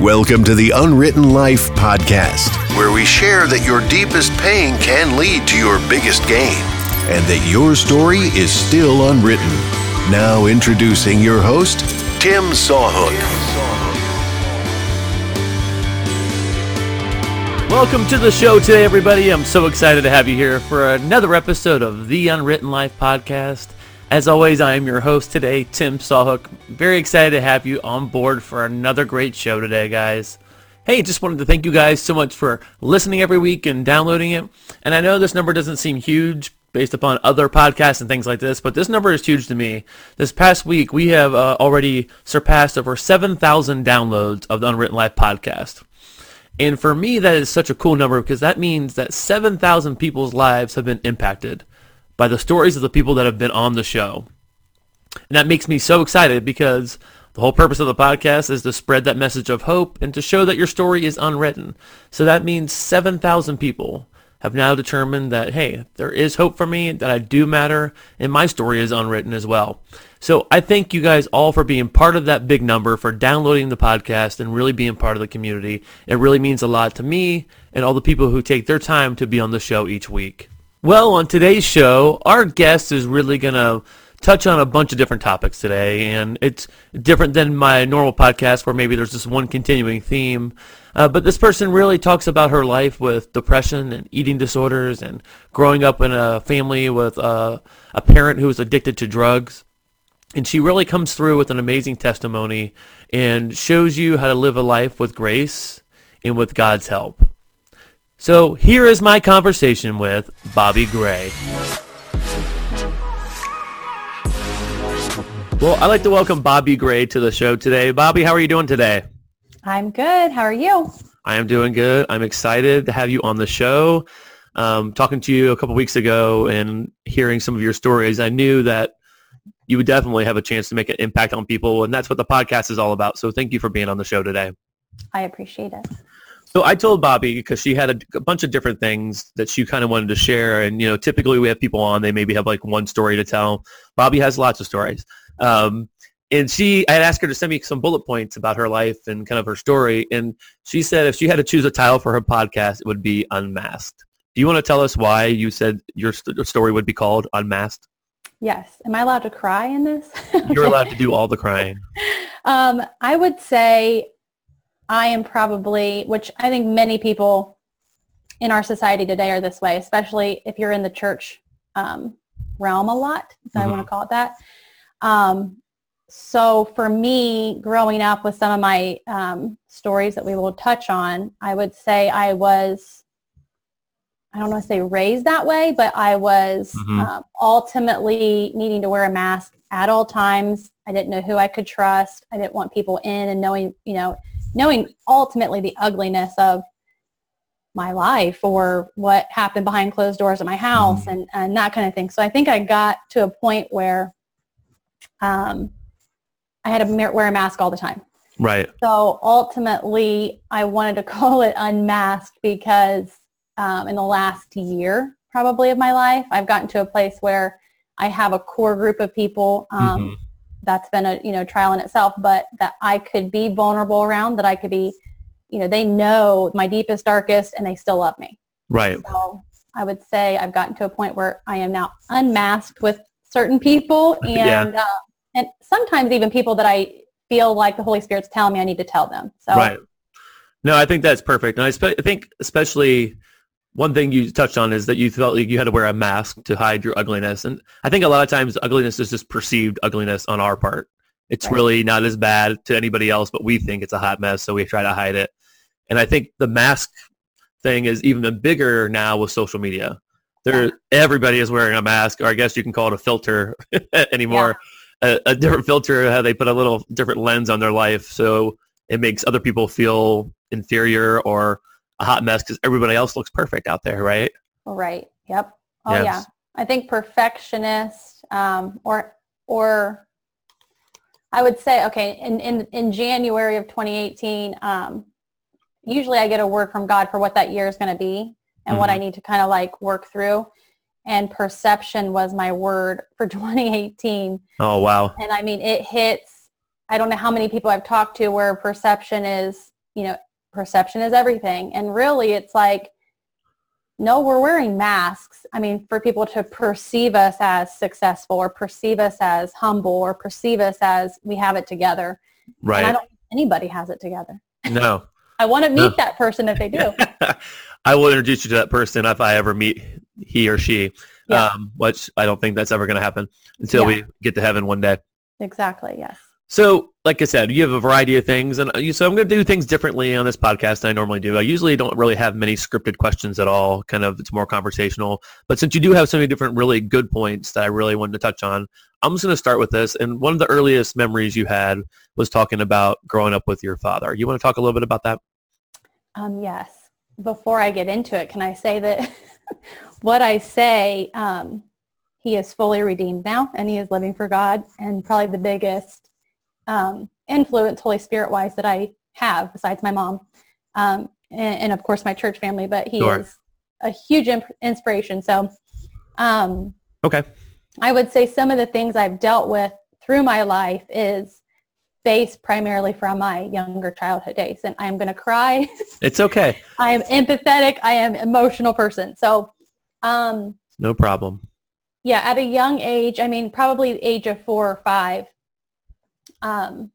Welcome to the Unwritten Life Podcast, where we share that your deepest pain can lead to your biggest gain and that your story is still unwritten. Now, introducing your host, Tim Sawhook. Welcome to the show today, everybody. I'm so excited to have you here for another episode of the Unwritten Life Podcast. As always, I am your host today, Tim Sawhook. Very excited to have you on board for another great show today, guys. Hey, just wanted to thank you guys so much for listening every week and downloading it. And I know this number doesn't seem huge based upon other podcasts and things like this, but this number is huge to me. This past week, we have uh, already surpassed over 7,000 downloads of the Unwritten Life podcast. And for me, that is such a cool number because that means that 7,000 people's lives have been impacted by the stories of the people that have been on the show. And that makes me so excited because the whole purpose of the podcast is to spread that message of hope and to show that your story is unwritten. So that means 7,000 people have now determined that, hey, there is hope for me, that I do matter, and my story is unwritten as well. So I thank you guys all for being part of that big number, for downloading the podcast and really being part of the community. It really means a lot to me and all the people who take their time to be on the show each week. Well, on today's show, our guest is really going to touch on a bunch of different topics today, and it's different than my normal podcast where maybe there's just one continuing theme. Uh, but this person really talks about her life with depression and eating disorders and growing up in a family with uh, a parent who was addicted to drugs. And she really comes through with an amazing testimony and shows you how to live a life with grace and with God's help. So here is my conversation with Bobi Gray. Well, I'd like to welcome Bobi Gray to the show today. Bobi, how are you doing today? I'm good. How are you? I am doing good. I'm excited to have you on the show. Um, talking to you a couple weeks ago and hearing some of your stories, I knew that you would definitely have a chance to make an impact on people, and that's what the podcast is all about. So thank you for being on the show today. I appreciate it. So I told Bobi because she had a, a, bunch of different things that she kind of wanted to share, and you know, typically we have people on, they maybe have like one story to tell. Bobi has lots of stories, um, and she, I had asked her to send me some bullet points about her life and kind of her story, and she said if she had to choose a title for her podcast, it would be Unmasked. Do you want to tell us why you said your st- story would be called Unmasked? Yes. Am I allowed to cry in this? You're allowed to do all the crying. Um, I would say I am probably, which I think many people in our society today are this way, especially if you're in the church um, realm a lot, so mm-hmm. I want to call it that. Um, so for me, growing up with some of my um, stories that we will touch on, I would say I was, I don't want to say raised that way, but I was mm-hmm. uh, ultimately needing to wear a mask at all times. I didn't know who I could trust. I didn't want people in and knowing, you know, knowing ultimately the ugliness of my life or what happened behind closed doors at my house mm and, and that kind of thing. So I think I got to a point where um, I had to wear a mask all the time. Right. So ultimately, I wanted to call it unmasked because um, in the last year, probably of my life, I've gotten to a place where I have a core group of people um, mm-hmm that's been a you know trial in itself but that i could be vulnerable around that i could be you know they know my deepest darkest and they still love me. Right. So i would say i've gotten to a point where i am now unmasked with certain people and yeah. uh, and sometimes even people that i feel like the holy spirit's telling me i need to tell them. So right. No i think that's perfect. And i, spe- I think especially one thing you touched on is that you felt like you had to wear a mask to hide your ugliness. And I think a lot of times ugliness is just perceived ugliness on our part. It's right. really not as bad to anybody else, but we think it's a hot mess, so we try to hide it. And I think the mask thing is even bigger now with social media. There, yeah. everybody is wearing a mask, or I guess you can call it a filter anymore. Yeah. A, a different filter, how they put a little different lens on their life, so it makes other people feel inferior or a hot mess because everybody else looks perfect out there, right? Right. Yep. Oh yes. yeah. I think perfectionist um, or or I would say okay in in, in January of 2018. Um, usually I get a word from God for what that year is going to be and mm-hmm. what I mm-hmm. need to kind of like work through. And perception was my word for 2018. Oh wow! And I mean it hits. I don't know how many people I've talked to where perception is you know, perception is everything. And really it's like, no, we're wearing masks. I mean, for people to perceive us as successful or perceive us as humble or perceive us as we have it together. Right. And I don't think anybody has it together. No. I want to meet No. that person if they do. I will introduce you to that person if I ever meet he or she, Yeah. um, which I don't think that's ever going to happen until Yeah. we get to heaven one day. exactly. Yes. So, like I said, you have a variety of things, and you, so I'm going to do things differently on this podcast than I normally do. I usually don't really have many scripted questions at all. Kind of, it's more conversational. But since you do have so many different really good points that I really wanted to touch on, I'm just going to start with this. And one of the earliest memories you had was talking about growing up with your father. You want to talk a little bit about that? Um, yes. Before I get into it, can I say that what I say, um, he is fully redeemed now and he is living for God and probably the biggest um, influence Holy Spirit wise that I have besides my mom um, and, and of course my church family, but he Sure. is a huge imp- inspiration. So um, Okay. I would say some of the things I've dealt with through my life is based primarily from my younger childhood days. And I'm going to cry. It's okay. I am empathetic. I am emotional person. So, um, No problem. yeah, at a young age, I mean, probably age of four or five, um,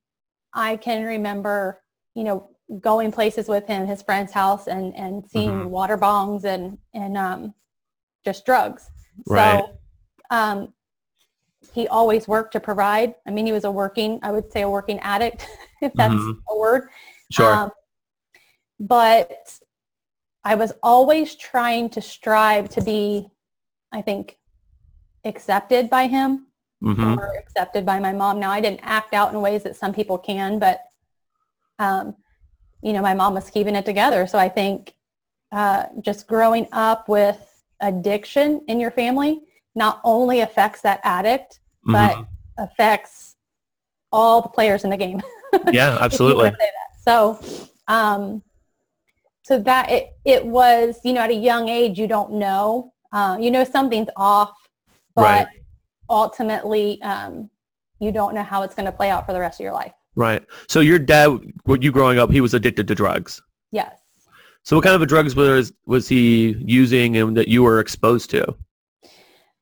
I can remember, you know, going places with him, his friend's house and, and seeing Mhm. water bongs and, and, um, just drugs. Right. So, um, he always worked to provide. I mean, he was a working, I would say a working addict, if that's Mhm. a word. Sure. Um, but I was always trying to strive to be, I think, accepted by him hmm or accepted by my mom. Now, I didn't act out in ways that some people can, but, um, you know, my mom was keeping it together. So I think uh, just growing up with addiction in your family not only affects that addict, but Mhm. affects all the players in the game. Yeah, absolutely. wanna say that. So, um, so that it, it was, you know, at a young age, you don't know, uh, you know, something's off, but Right. Ultimately, um, you don't know how it's going to play out for the rest of your life. Right. So your dad, when you growing up, he was addicted to drugs. Yes. So what kind of drugs was was he using and that you were exposed to?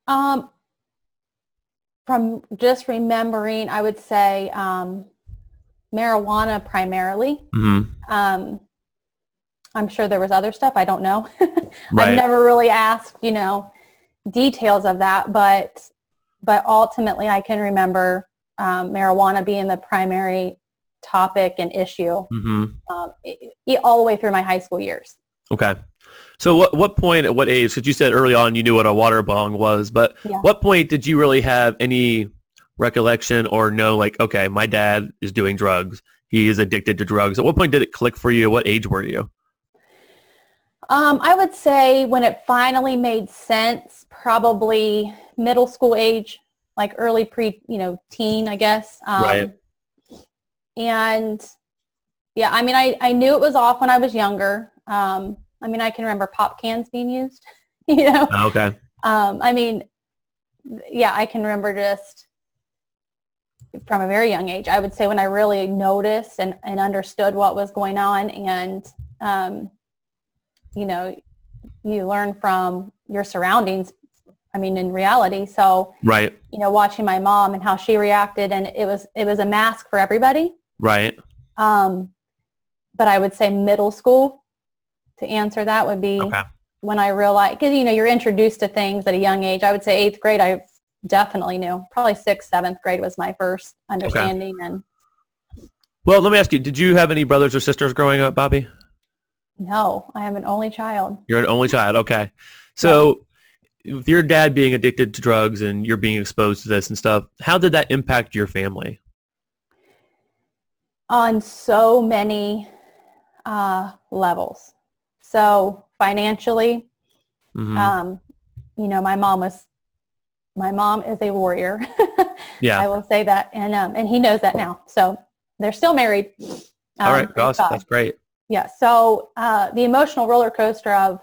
Um, from just remembering, I would say, um, marijuana primarily. hmm Um, I'm sure there was other stuff. I don't know. Right. I've never really asked, you know, details of that, but but ultimately, I can remember um, marijuana being the primary topic and issue hmm um, all the way through my high school years. Okay. So what what point at what age? Because you said early on you knew what a water bong was, but Yeah. what point did you really have any recollection or know like, okay, my dad is doing drugs. He is addicted to drugs. At what point did it click for you? What age were you? Um, I would say when it finally made sense, probably middle school age, like early pre, you know, teen, I guess. Um, Right. And yeah, I mean, I, I knew it was off when I was younger. Um, I mean, I can remember pop cans being used, you know. Okay. Um, I mean, yeah, I can remember just from a very young age. I would say when I really noticed and, and understood what was going on and, um, you know, you learn from your surroundings. I mean, in reality. So, Right. you know, watching my mom and how she reacted and it was, it was a mask for everybody. Right. Um, but I would say middle school to answer that would be Okay. when I realized, because, you know, you're introduced to things at a young age. I would say eighth grade, I definitely knew. Probably sixth, seventh grade was my first understanding. And Well, let me ask you, did you have any brothers or sisters growing up, Bobi? no, I am an only child. You're an only child. Okay. So with your dad being addicted to drugs and you're being exposed to this and stuff, how did that impact your family? on so many uh, levels. So financially, Mhm. um, you know, my mom was, my mom is a warrior. Yeah. I will say that, and um, and he knows that now. So they're still married. All Um, right. thank Gosh, God. that's great. Yeah. So uh, the emotional roller coaster of,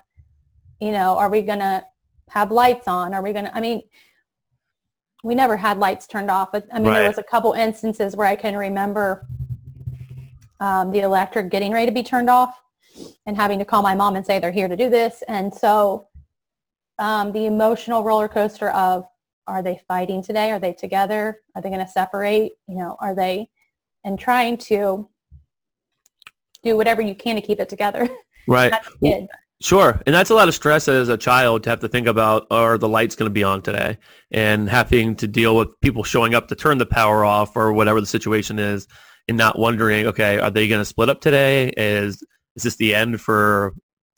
you know, are we gonna have lights on? Are we gonna? I mean, we never had lights turned off. But I mean, there was a couple instances where I can remember um, the electric getting ready to be turned off and having to call my mom and say they're here to do this. And so um, the emotional roller coaster of are they fighting today? Are they together? Are they going to separate? You know, are they and trying to do whatever you can to keep it together. Right. Sure. And that's a lot of stress as a child to have to think about are the lights going to be on today and having to deal with people showing up to turn the power off or whatever the situation is and not wondering, okay, are they going to split up today? Is is this the end for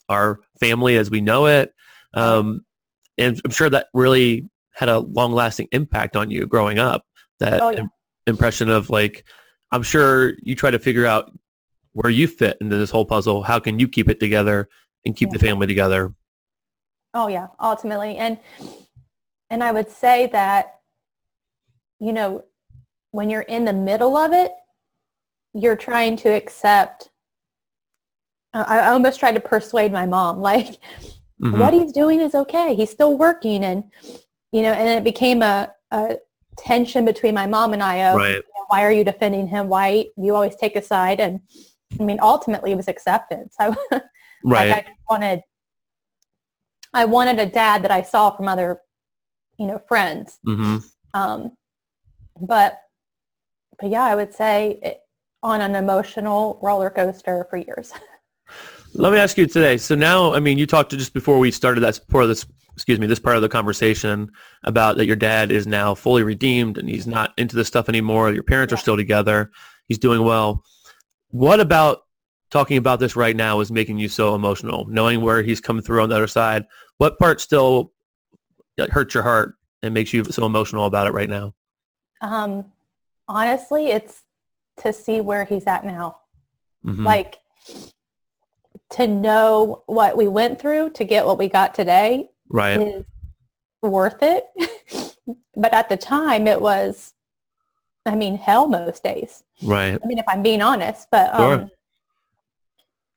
our family as we know it? Um, and I'm sure that really had a long lasting impact on you growing up. That oh, yeah. impression of like, I'm sure you try to figure out where you fit into this whole puzzle. How can you keep it together and keep yeah. the family together? Oh yeah, ultimately. And and I would say that you know, when you're in the middle of it, you're trying to accept I almost tried to persuade my mom like mm-hmm. what he's doing is okay. He's still working and you know, and it became a, a tension between my mom and I of right. you know, why are you defending him? Why you always take a side and I mean, ultimately it was acceptance. I, right. like I wanted, I wanted a dad that I saw from other, you know, friends. Mm-hmm. Um, but, but yeah, I would say it, on an emotional roller coaster for years. Let me ask you today. So now, I mean, you talked to just before we started that part of this, excuse me, this part of the conversation about that your dad is now fully redeemed and he's not into this stuff anymore. Your parents yeah. are still together. He's doing well. What about talking about this right now is making you so emotional, knowing where he's coming through on the other side? What part still hurts your heart and makes you so emotional about it right now? Um, honestly, it's to see where he's at now. Mm-hmm. Like to know what we went through to get what we got today right. is worth it. but at the time it was I mean, hell most days. Right. I mean, if I'm being honest, but um, sure.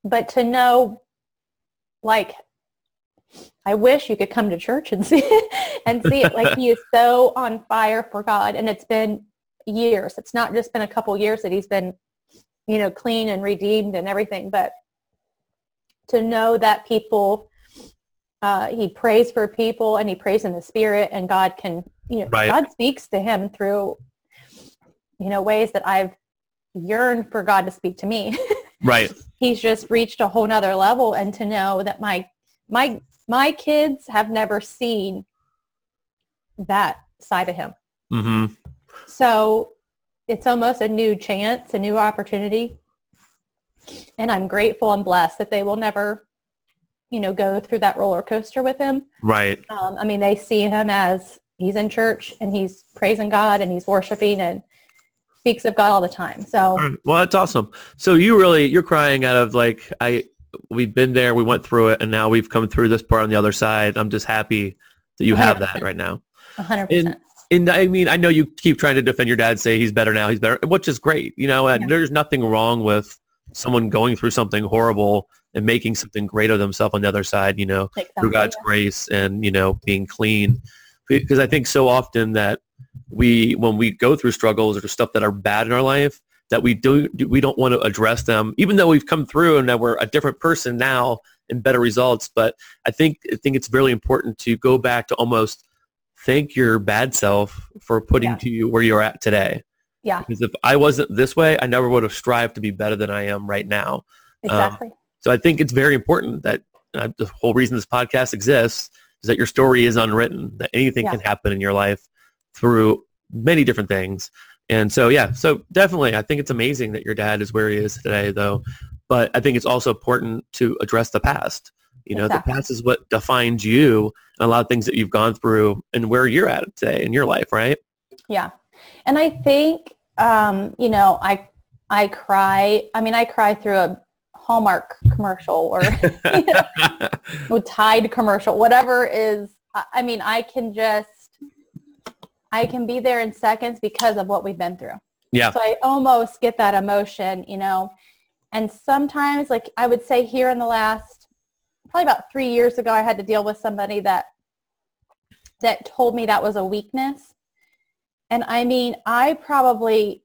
But to know, like, I wish you could come to church and see it, and see it. Like he is so on fire for God, and it's been years. It's not just been a couple years that he's been, you know, clean and redeemed and everything, but to know that people, uh, he prays for people and he prays in the spirit, and God can, you know, right. God speaks to him through you know, ways that I've yearned for God to speak to me. Right. He's just reached a whole nother level and to know that my my my kids have never seen that side of him. Mm-hmm. So it's almost a new chance, a new opportunity. And I'm grateful and blessed that they will never, you know, go through that roller coaster with him. Right. Um, I mean, they see him as he's in church and he's praising God and he's worshiping and speaks of God all the time. So well, that's awesome. So you really you're crying out of like I we've been there, we went through it, and now we've come through this part on the other side. I'm just happy that you 100%. have that right now. hundred percent. And I mean, I know you keep trying to defend your dad, say he's better now, he's better, which is great, you know. And yeah. there's nothing wrong with someone going through something horrible and making something great of themselves on the other side, you know, exactly. through God's grace and you know being clean. Because I think so often that we when we go through struggles or stuff that are bad in our life that we do we don't want to address them even though we've come through and that we're a different person now and better results. But i think i think it's really important to go back to almost thank your bad self for putting yeah. to you where you're at today. Yeah. Because if i wasn't this way i never would have strived to be better than i am right now. Um, exactly. um, so i think it's very important that uh, the whole reason this podcast exists is that your story is unwritten that anything yeah. can happen in your life through many different things. And so, yeah, so definitely, I think it's amazing that your dad is where he is today, though. But I think it's also important to address the past. You know, exactly. the past is what defines you and a lot of things that you've gone through and where you're at today in your life, right? Yeah. And I think, um, you know, I, I cry. I mean, I cry through a Hallmark commercial or you know, Tide commercial, whatever is, I mean, I can just, I can be there in seconds because of what we've been through. Yeah. So I almost get that emotion, you know. And sometimes, like I would say here in the last, probably about three years ago, I had to deal with somebody that that told me that was a weakness. And I mean, I probably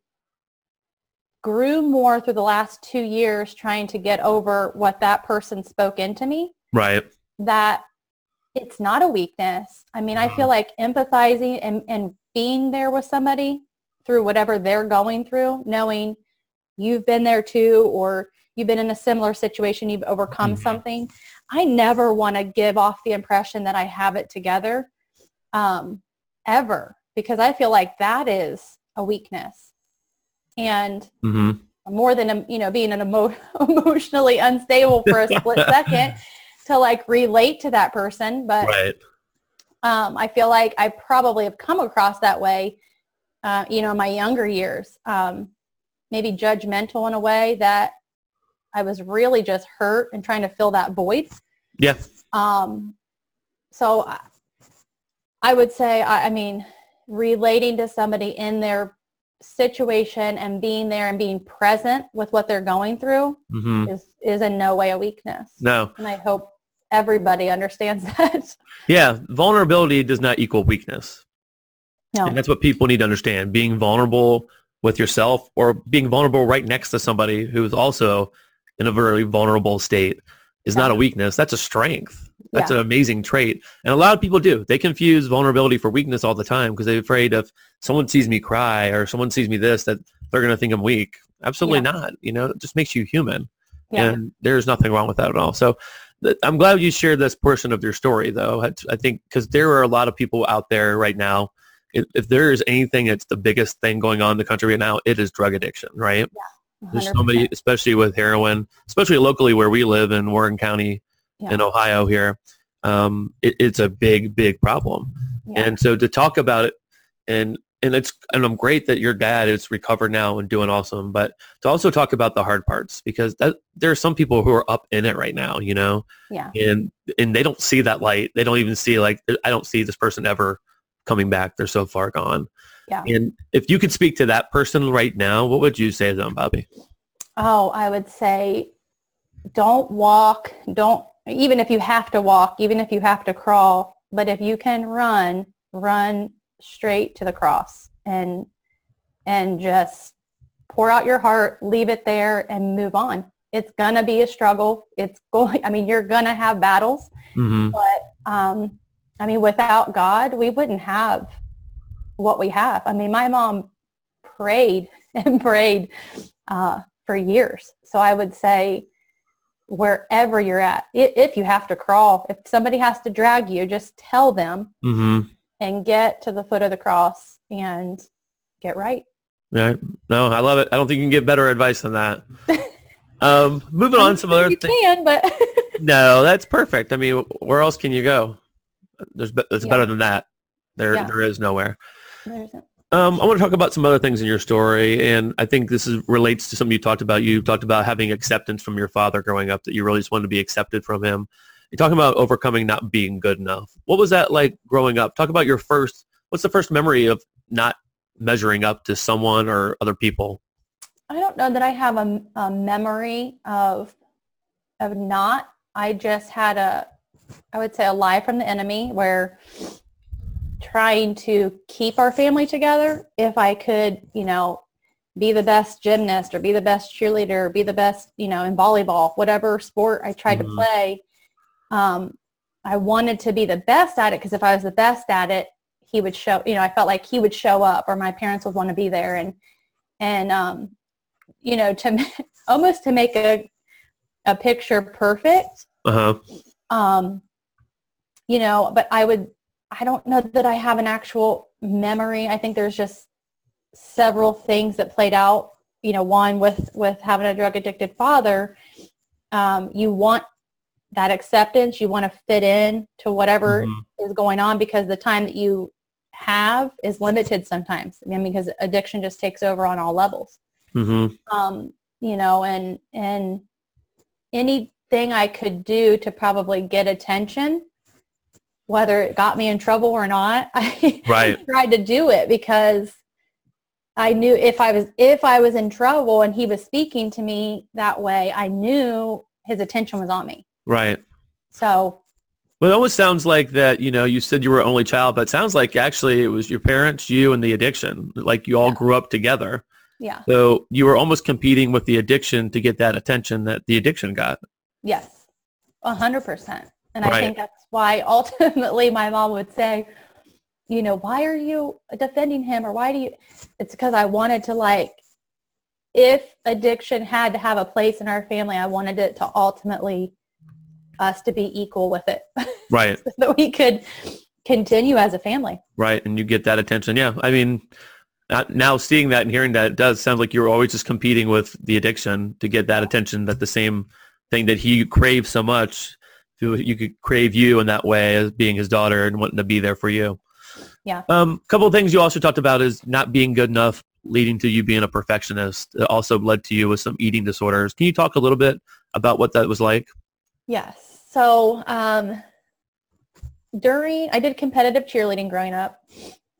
grew more through the last two years trying to get over what that person spoke into me Right. that it's not a weakness. I mean, I feel like empathizing and, and being there with somebody through whatever they're going through, knowing you've been there too, or you've been in a similar situation, you've overcome Mhm. something. I never want to give off the impression that I have it together um, ever because I feel like that is a weakness. And hmm more than you know being an emo- emotionally unstable for a split second to like relate to that person but Right. um, i feel like i probably have come across that way uh, you know in my younger years um, maybe judgmental in a way that i was really just hurt and trying to fill that void Yeah. um, so I, I would say I, I mean relating to somebody in their situation and being there and being present with what they're going through hmm is is in no way a weakness. No. And I hope everybody understands that. Yeah. Vulnerability does not equal weakness. No. And that's what people need to understand. Being vulnerable with yourself or being vulnerable right next to somebody who's also in a very vulnerable state is not a weakness. That's a strength. That's Yeah. an amazing trait. And a lot of people do. They confuse vulnerability for weakness all the time because they're afraid if someone sees me cry or someone sees me this, that they're going to think I'm weak. Absolutely Yeah. not. You know, it just makes you human. Yeah. And there's nothing wrong with that at all. So th- I'm glad you shared this portion of your story, though. I, I think because there are a lot of people out there right now. If, if there is anything that's the biggest thing going on in the country right now, it is drug addiction, right? There's 100%. somebody, especially with heroin, especially locally where we live in Warren County Yeah. in Ohio here. Um, it, it's a big, big problem. Yeah. And so to talk about it and and it's and I'm great that your dad is recovered now and doing awesome, but to also talk about the hard parts because that there are some people who are up in it right now, you know, yeah. and and they don't see that light. They don't even see like I don't see this person ever coming back. They're so far gone. Yeah. And if you could speak to that person right now, what would you say to them, Bobi? Oh, I would say don't walk, don't even if you have to walk, even if you have to crawl, but if you can run, run straight to the cross and and just pour out your heart, leave it there and move on. It's going to be a struggle. It's going I mean you're going to have battles, hmm but um I mean without God, we wouldn't have what we have. I mean my mom prayed and prayed uh, for years. So I would say wherever you're at, if you have to crawl, if somebody has to drag you, just tell them hmm and get to the foot of the cross and get right. Right. No, I love it. I don't think you can get better advice than that. Um, moving on, some other things. you can, but No, that's perfect. I mean, where else can you go? There's, it's Yeah. better than that. There, Yeah. there is nowhere. there isn't. Um, I want to talk about some other things in your story, and I think this is, relates to something you talked about. You talked about having acceptance from your father growing up, that you really just wanted to be accepted from him. You're talking about overcoming not being good enough. What was that like growing up? Talk about your first. What's the first memory of not measuring up to someone or other people? I don't know that I have a, a memory of of not. I just had a, I would say a lie from the enemy where trying to keep our family together. If I could, you know, be the best gymnast or be the best cheerleader or be the best, you know, in volleyball, whatever sport I tried Mhm. to play, um, I wanted to be the best at it because if I was the best at it, he would show, you know, I felt like he would show up or my parents would want to be there and, and, um, you know, to almost to make a, a picture perfect, Uh huh. um, you know, but I would, I don't know that I have an actual memory. I think there's just several things that played out, you know, one with, with having a drug addicted father, um, you want that acceptance, you want to fit in to whatever Mhm. is going on because the time that you have is limited sometimes. I mean, because addiction just takes over on all levels hmm um, you know, and and anything I could do to probably get attention, whether it got me in trouble or not, I Right. tried to do it because I knew if I was if I was in trouble and he was speaking to me that way, I knew his attention was on me. Right. So Well, it almost sounds like that, you know, you said you were only child, but it sounds like actually it was your parents, you, and the addiction. Like you all Yeah. grew up together. Yeah. So you were almost competing with the addiction to get that attention that the addiction got. Yes. A hundred percent. And Right. I think that's why ultimately my mom would say, you know, why are you defending him or why do you it's because I wanted to like if addiction had to have a place in our family, I wanted it to ultimately us to be equal with it Right. so that we could continue as a family. Right. And you get that attention. Yeah. I mean, uh, now seeing that and hearing that, it does sound like you're always just competing with the addiction to get that attention that the same thing that he craves so much, you you could crave you in that way as being his daughter and wanting to be there for you. Yeah. Um, couple of things you also talked about is not being good enough leading to you being a perfectionist. It also led to you with some eating disorders. Can you talk a little bit about what that was like? Yes. So um, during, I did competitive cheerleading growing up.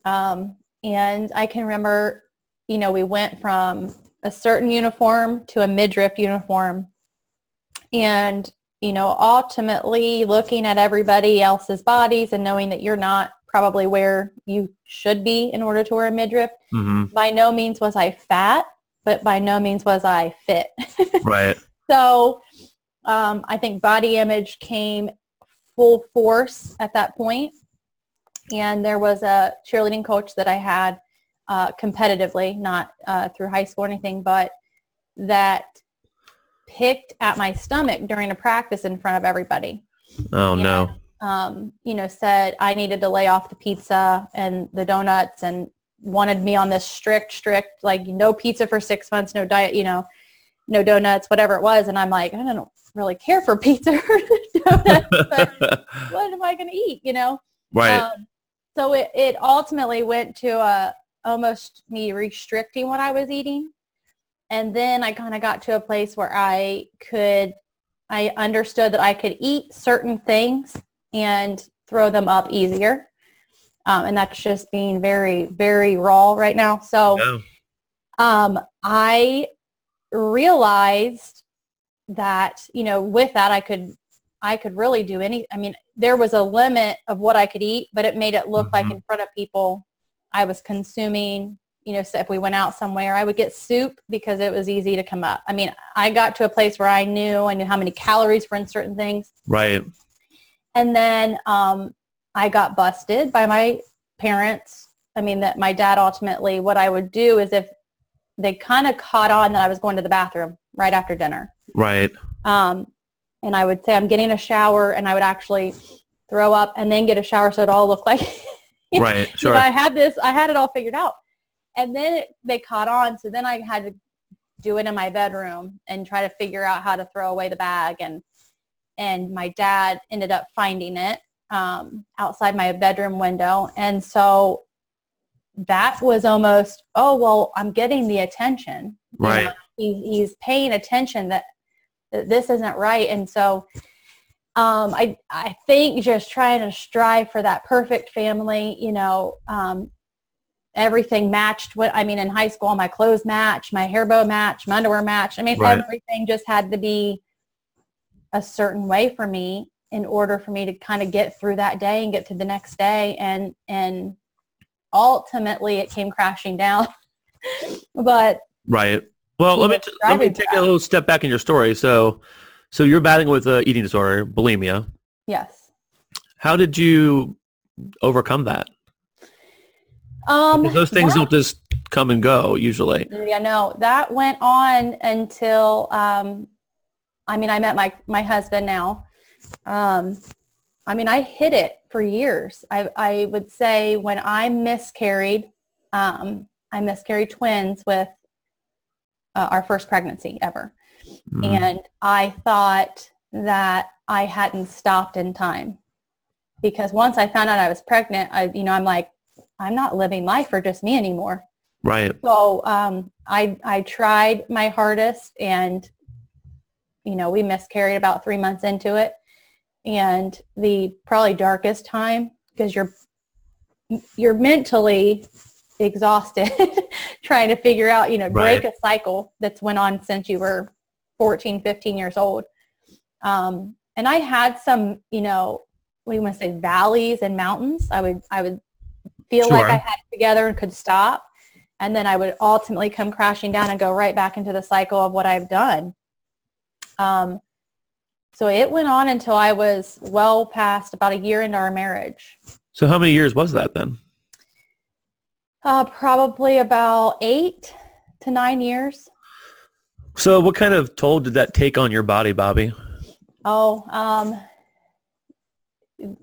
Um, and I can remember, you know, we went from a certain uniform to a midriff uniform. And, you know, ultimately looking at everybody else's bodies and knowing that you're not probably where you should be in order to wear a midriff. hmm By no means was I fat, but by no means was I fit. Right. So um, I think body image came full force at that point. And there was a cheerleading coach that I had uh, competitively, not uh, through high school or anything, but that picked at my stomach during a practice in front of everybody. Oh no. Um, you know, said I needed to lay off the pizza and the donuts and wanted me on this strict, strict, like no pizza for six months, no diet, you know, no donuts, whatever it was. And I'm like, I don't really care for pizza or donuts, but what am I going to eat, you know? right. Um, so it, it ultimately went to uh, almost me restricting what I was eating. And then I kind of got to a place where I could, I understood that I could eat certain things and throw them up easier. Um, and that's just being very, very raw right now. So Yeah. um, I realized that, you know, with that, I could, I could really do any, I mean, there was a limit of what I could eat, but it made it look like Mhm. in front of people I was consuming, you know, so if we went out somewhere, I would get soup because it was easy to come up. I mean, I got to a place where I knew, I knew how many calories were in certain things. Right. And then um, I got busted by my parents. I mean, that my dad ultimately, what I would do is if they kind of caught on that I was going to the bathroom right after dinner. Right. Um, and I would say, I'm getting a shower and I would actually throw up and then get a shower so it all looked like, Right. Sure. I had this, I had it all figured out. And then it, they caught on. So then I had to do it in my bedroom and try to figure out how to throw away the bag. And, and my dad ended up finding it um, outside my bedroom window. And so that was almost, oh, well, I'm getting the attention. You Right. know, he, he's paying attention that, that this isn't right. And so um, I, I think just trying to strive for that perfect family, you know, um, everything matched what, I mean, in high school, my clothes match, my hair bow match, my underwear match. I mean, Right. everything just had to be a certain way for me in order for me to kind of get through that day and get to the next day. And, and ultimately it came crashing down. but Right. Well, let me t- let me take a little step back in your story. So, so you're battling with uh, eating disorder, bulimia. yes. How did you overcome that? Um, Because those things that- don't just come and go usually. Yeah, no, that went on until um, I mean, I met my my husband now. Um, I mean, I hid it for years. I I would say when I miscarried, um, I miscarried twins with uh, our first pregnancy ever, Mhm. and I thought that I hadn't stopped in time because once I found out I was pregnant, I you know I'm like I'm not living life for just me anymore. Right. So um, I I tried my hardest, and you know we miscarried about three months into it, and the probably darkest time because you're you're mentally exhausted trying to figure out you know break Right. a cycle that's went on since you were 14 15 years old um, and i had some you know you want to say valleys and mountains i would i would feel like i had it together and could stop and then I would ultimately come crashing down and go right back into the cycle of what I've done. Um, so it went on until I was well past about a year into our marriage. So how many years was that then? Uh, probably about eight to nine years. So what kind of toll did that take on your body, Bobi? Oh, um,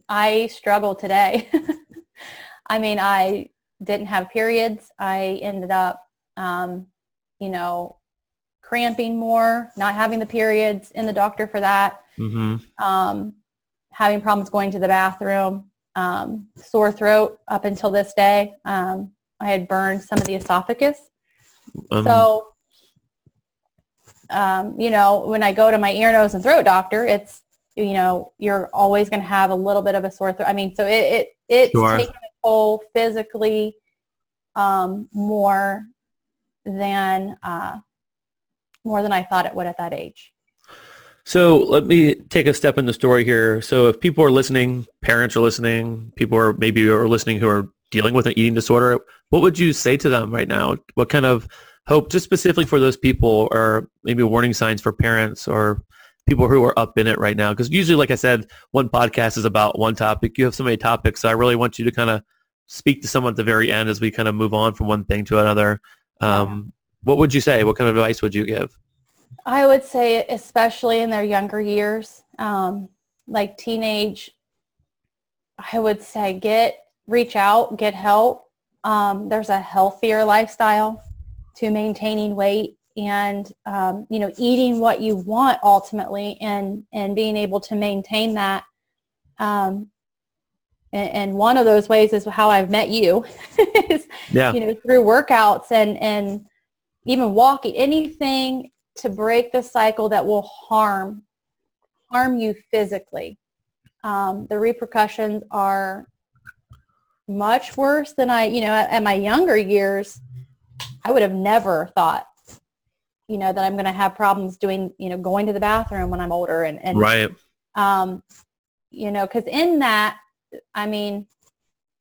I struggle today. I mean, I didn't have periods. I ended up, um, you know, cramping more, not having the periods, in the doctor for that, Mm-hmm. um, having problems going to the bathroom, um, sore throat up until this day. Um, I had burned some of the esophagus. Um, So, um, you know, when I go to my ear, nose, and throat doctor, it's, you know, you're always going to have a little bit of a sore throat. I mean, so it, it it's Sure. taking physically um, more than uh, more than I thought it would at that age. So let me take a step in the story here. So if people are listening, parents are listening, people are maybe are listening who are dealing with an eating disorder, what would you say to them right now? What kind of hope, just specifically for those people, or maybe warning signs for parents or people who are up in it right now? Because usually, like I said, one podcast is about one topic. You have so many topics. So I really want you to kind of speak to someone at the very end as we kind of move on from one thing to another. Um, what would you say? What kind of advice would you give? I would say, especially in their younger years, um, like teenage, I would say get reach out, get help. Um, there's a healthier lifestyle to maintaining weight and um, you know eating what you want ultimately, and and being able to maintain that. Um, and, and one of those ways is how I've met you, is Yeah. you know through workouts and and even walking anything to break the cycle that will harm harm you physically um, the repercussions are much worse than i you know at, at my younger years i would have never thought you know that i'm going to have problems doing you know going to the bathroom when i'm older and, and Right. um, you know because in that i mean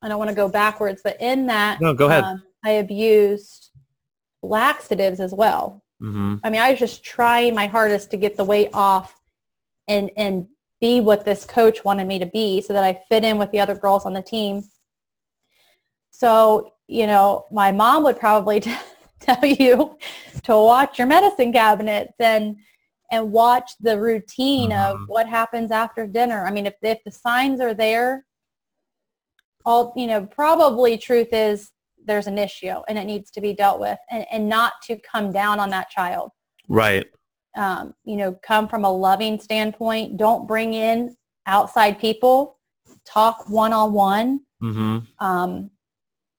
i don't want to go backwards but in that No, go ahead. um, i abused laxatives as well hmm I mean, I was just trying my hardest to get the weight off and and be what this coach wanted me to be so that I fit in with the other girls on the team. So, you know, my mom would probably t- tell you to watch your medicine cabinets and and watch the routine of Mhm. what happens after dinner. I mean, if if the signs are there, all you know, probably truth is there's an issue and it needs to be dealt with and, and not to come down on that child. Right. um, you know come from a loving standpoint. Don't bring in outside people. Talk one-on-one. Hmm um,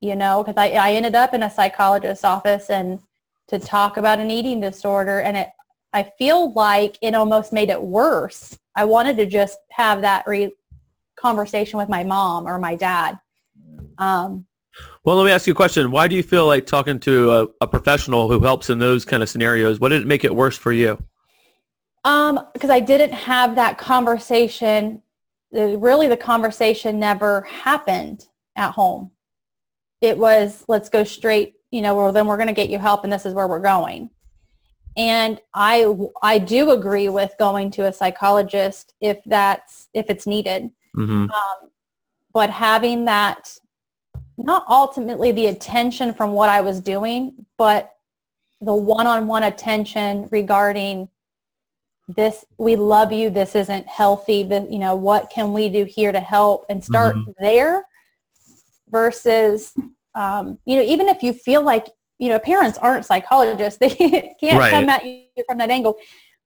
you know because I, I ended up in a psychologist's office and to talk about an eating disorder and it i feel like it almost made it worse. I wanted to just have that re- conversation with my mom or my dad um, Well, let me ask you a question. Why do you feel like talking to a, a professional who helps in those kind of scenarios? What did it make it worse for you? Um, because I didn't have that conversation. The, really, the conversation never happened at home. It was, let's go straight, you know, well, then we're going to get you help and this is where we're going. And I, I do agree with going to a psychologist if that's, if it's needed. Hmm Um, but having that, not ultimately the attention from what I was doing, but the one-on-one attention regarding this, we love you, this isn't healthy, the, you know, what can we do here to help? and start there versus, um, you know, even if you feel like, you know, parents aren't psychologists, they can't Right. come at you from that angle,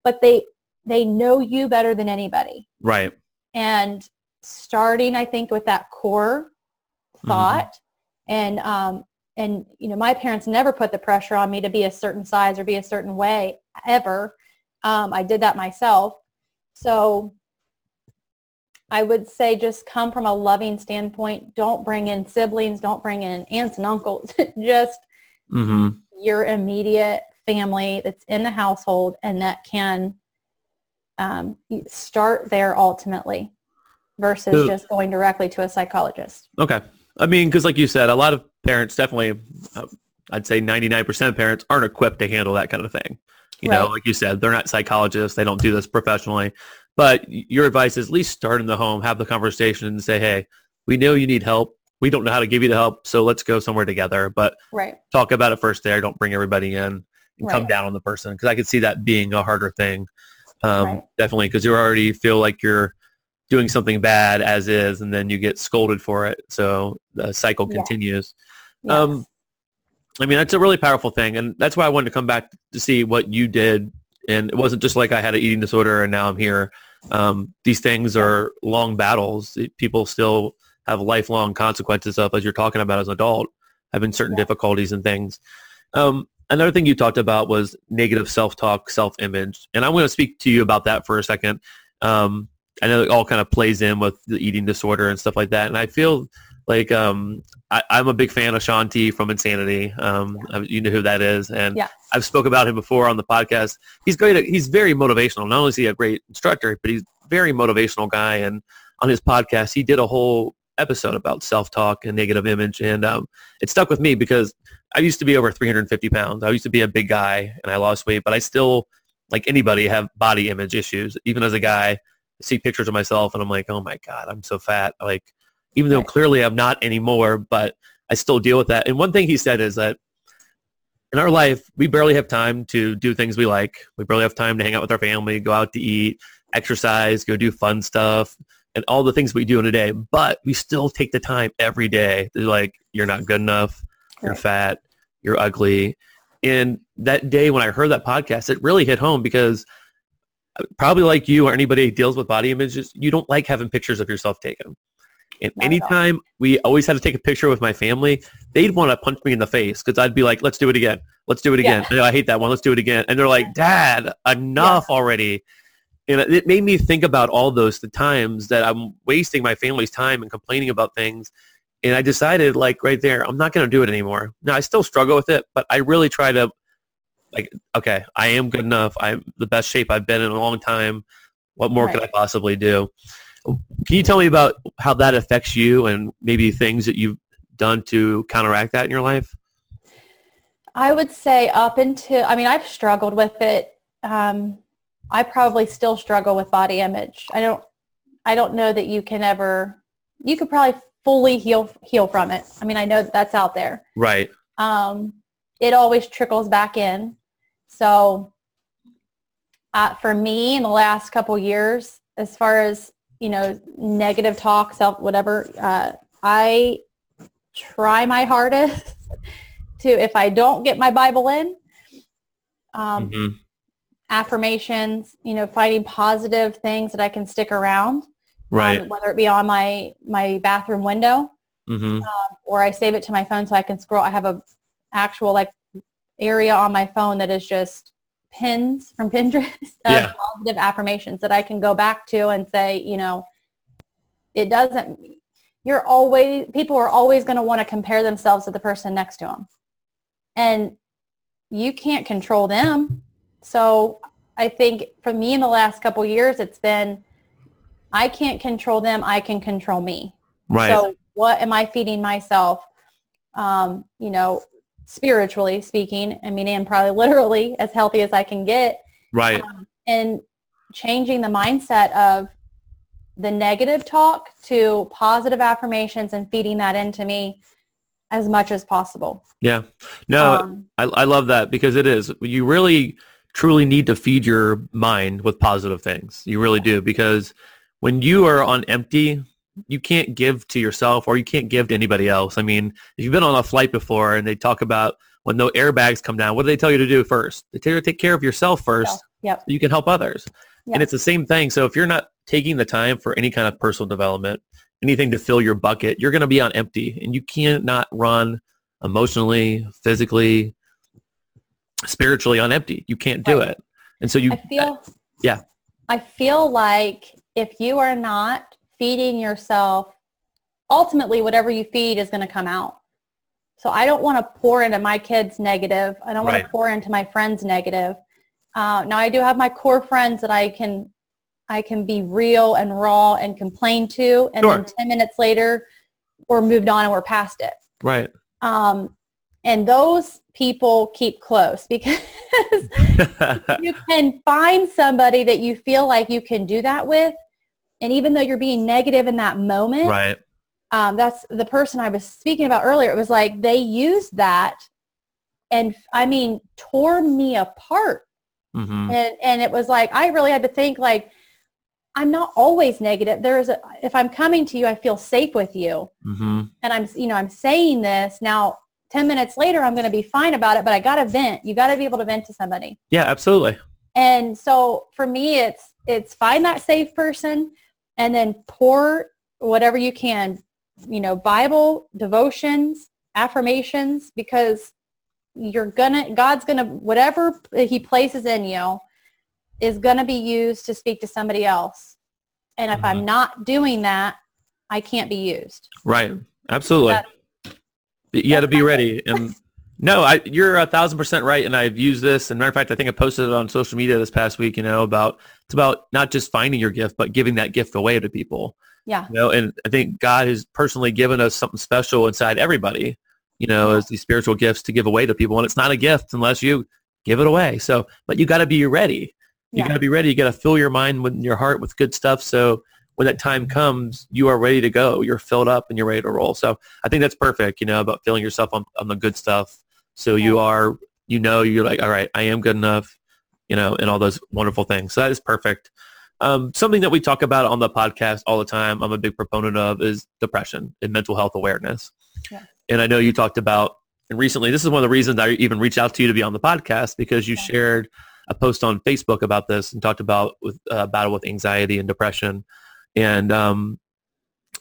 but they, they know you better than anybody. Right. and starting i think with that core thought. And um and you know my parents never put the pressure on me to be a certain size or be a certain way ever. Um, i did that myself. So i would say just come from a loving standpoint. Don't bring in siblings. Don't bring in aunts and uncles. Just hmm your immediate family that's in the household and that can um, start there ultimately versus So- just going directly to a psychologist. Okay. I mean, because like you said, a lot of parents definitely, uh, I'd say 99% of parents aren't equipped to handle that kind of thing. You know, like you said, they're not psychologists. They don't do this professionally. But your advice is at least start in the home, have the conversation and say, hey, we know you need help. We don't know how to give you the help. So let's go somewhere together. But Right. talk about it first there. Don't bring everybody in and come down on the person. Because I could see that being a harder thing. Um, Right. Definitely. Because you already feel like you're doing something bad as is and then you get scolded for it. So the cycle continues. Yes. Um, I mean, that's a really powerful thing. And that's why I wanted to come back to see what you did. And it wasn't just like I had an eating disorder and now I'm here. Um, these things are long battles. People still have lifelong consequences of, as you're talking about as an adult, having certain Yeah. difficulties and things. Um, another thing you talked about was negative self-talk, self-image. And I'm going to speak to you about that for a second. Um, I know it all kind of plays in with the eating disorder and stuff like that. And I feel like um, I, I'm a big fan of Shaun T from Insanity. Um, You know who that is, and Yeah. I've spoke about him before on the podcast. He's great. at- He's very motivational. Not only is he a great instructor, but he's a very motivational guy. And on his podcast, he did a whole episode about self-talk and negative image, and um, it stuck with me because I used to be over 350 pounds. I used to be a big guy, and I lost weight, but I still, like anybody, have body image issues. Even as a guy, see pictures of myself, and I'm like, oh my god, I'm so fat. Like even though clearly I'm not anymore, but I still deal with that. And one thing he said is that in our life, we barely have time to do things we like. We barely have time to hang out with our family, go out to eat, exercise, go do fun stuff, and all the things we do in a day. But we still take the time every day to like, you're not good enough, you're Right. fat, you're ugly. And that day when I heard that podcast, it really hit home because probably like you or anybody who deals with body images, you don't like having pictures of yourself taken. And Not anytime we always had to take a picture with my family, they'd want to punch me in the face because I'd be like, let's do it again. Let's do it Yeah. again. "No, I hate that one. Let's do it again. And they're like, Dad, enough already. And it- it made me think about all those the times that I'm wasting my family's time and complaining about things. And I decided like right there, I'm not going to do it anymore. Now I still struggle with it, but I really try to like, okay, I am good enough. I'm the best shape I've been in a long time. What more could I possibly do? Can you tell me about how that affects you and maybe things that you've done to counteract that in your life? I would say up until, I mean, I've struggled with it. Um, I probably still struggle with body image. I don't, I don't know that you can ever, you could probably fully heal, heal from it. I mean, I know that that's out there. Right. Um, it always trickles back in. So uh, for me in the last couple years, as far as, you know, negative talk, self, whatever, uh, I try my hardest to, if I don't get my Bible in, um, Mhm. affirmations, you know, finding positive things that I can stick around, Right. um, whether it be on my, my bathroom window hmm or I save it to my phone so I can scroll. I have a actual like area on my phone that is just pins from Pinterest of Yeah. positive affirmations that I can go back to and say, you know, it doesn't, you're always, people are always going to want to compare themselves to the person next to them. And you can't control them. So I think for me in the last couple years, it's been, I can't control them. I can control me. Right. So what am I feeding myself? Um, you know, spiritually speaking, I mean, and probably literally as healthy as I can get right. and changing the mindset of the negative talk to positive affirmations and feeding that into me as much as possible. Yeah. No, Um, I, I love that because it is. You really truly need to feed your mind with positive things. You really do because when you are on empty, you can't give to yourself or you can't give to anybody else. I mean, if you've been on a flight before and they talk about when no airbags come down, what do they tell you to do first? They tell you to take care of yourself first so, yep. so you can help others. Yeah. And it's the same thing. So if you're not taking the time for any kind of personal development, anything to fill your bucket, you're going to be on empty and you cannot run emotionally, physically, spiritually on empty. You can't do Right. it. And so you, I feel yeah. I feel like if you are not feeding yourself, ultimately whatever you feed is going to come out. So I don't want to pour into my kids negative. I don't want Right. to pour into my friends negative. Uh, now I do have my core friends that I can I can be real and raw and complain to, and then ten minutes later, we're moved on and we're past it. right. Um, And those people keep close because you can find somebody that you feel like you can do that with. And even though you're being negative in that moment, right. um, that's the person I was speaking about earlier. It was like they used that and I mean, tore me apart. hmm And, and it was like, I really had to think like, I'm not always negative. There's a, if I'm coming to you, I feel safe with you hmm and I'm, you know, I'm saying this now 10 minutes later, I'm going to be fine about it, but I got to vent. You got to be able to vent to somebody. Yeah, absolutely. And so for me, it's, it's find that safe person and then pour whatever you can, you know, Bible, devotions, affirmations, because you're gonna, God's gonna, whatever he places in you is gonna be used to speak to somebody else. And if I'm Mhm. not doing that, I can't be used. Right. Absolutely. That- you got to be ready. And no, I, you're a thousand percent right. And I've used this. And matter of fact, I think I posted it on social media this past week, you know, about, it's about not just finding your gift, but giving that gift away to people. Yeah. You know, and I think God has personally given us something special inside everybody, you know, as these spiritual gifts to give away to people. And it's not a gift unless you give it away. So, but you got to be ready. You Yeah. got to be ready. You got to fill your mind with your heart with good stuff. So when that time comes, you are ready to go. You're filled up and you're ready to roll. So I think that's perfect, you know, about filling yourself on, on the good stuff. So you are, you know, you're like, all right, I am good enough, you know, and all those wonderful things. So that is perfect. Um, something that we talk about on the podcast all the time, I'm a big proponent of, is depression and mental health awareness. Yeah. And I know you talked about, and recently, this is one of the reasons I even reached out to you to be on the podcast because you Yeah. shared a post on Facebook about this and talked about with uh, battle with anxiety and depression. And um,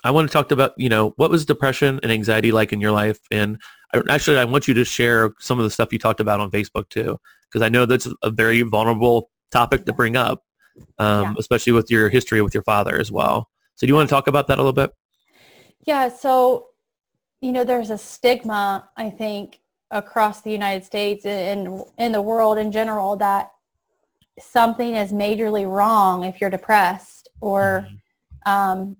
I want to talk about, you know, what was depression and anxiety like in your life? And I, actually, I want you to share some of the stuff you talked about on Facebook too, because I know that's a very vulnerable topic to bring up, um, Yeah. especially with your history with your father as well. So do you want to talk about that a little bit? Yeah, so you know, there's a stigma, I think, across the United States and in the world in general that something is majorly wrong if you're depressed or um,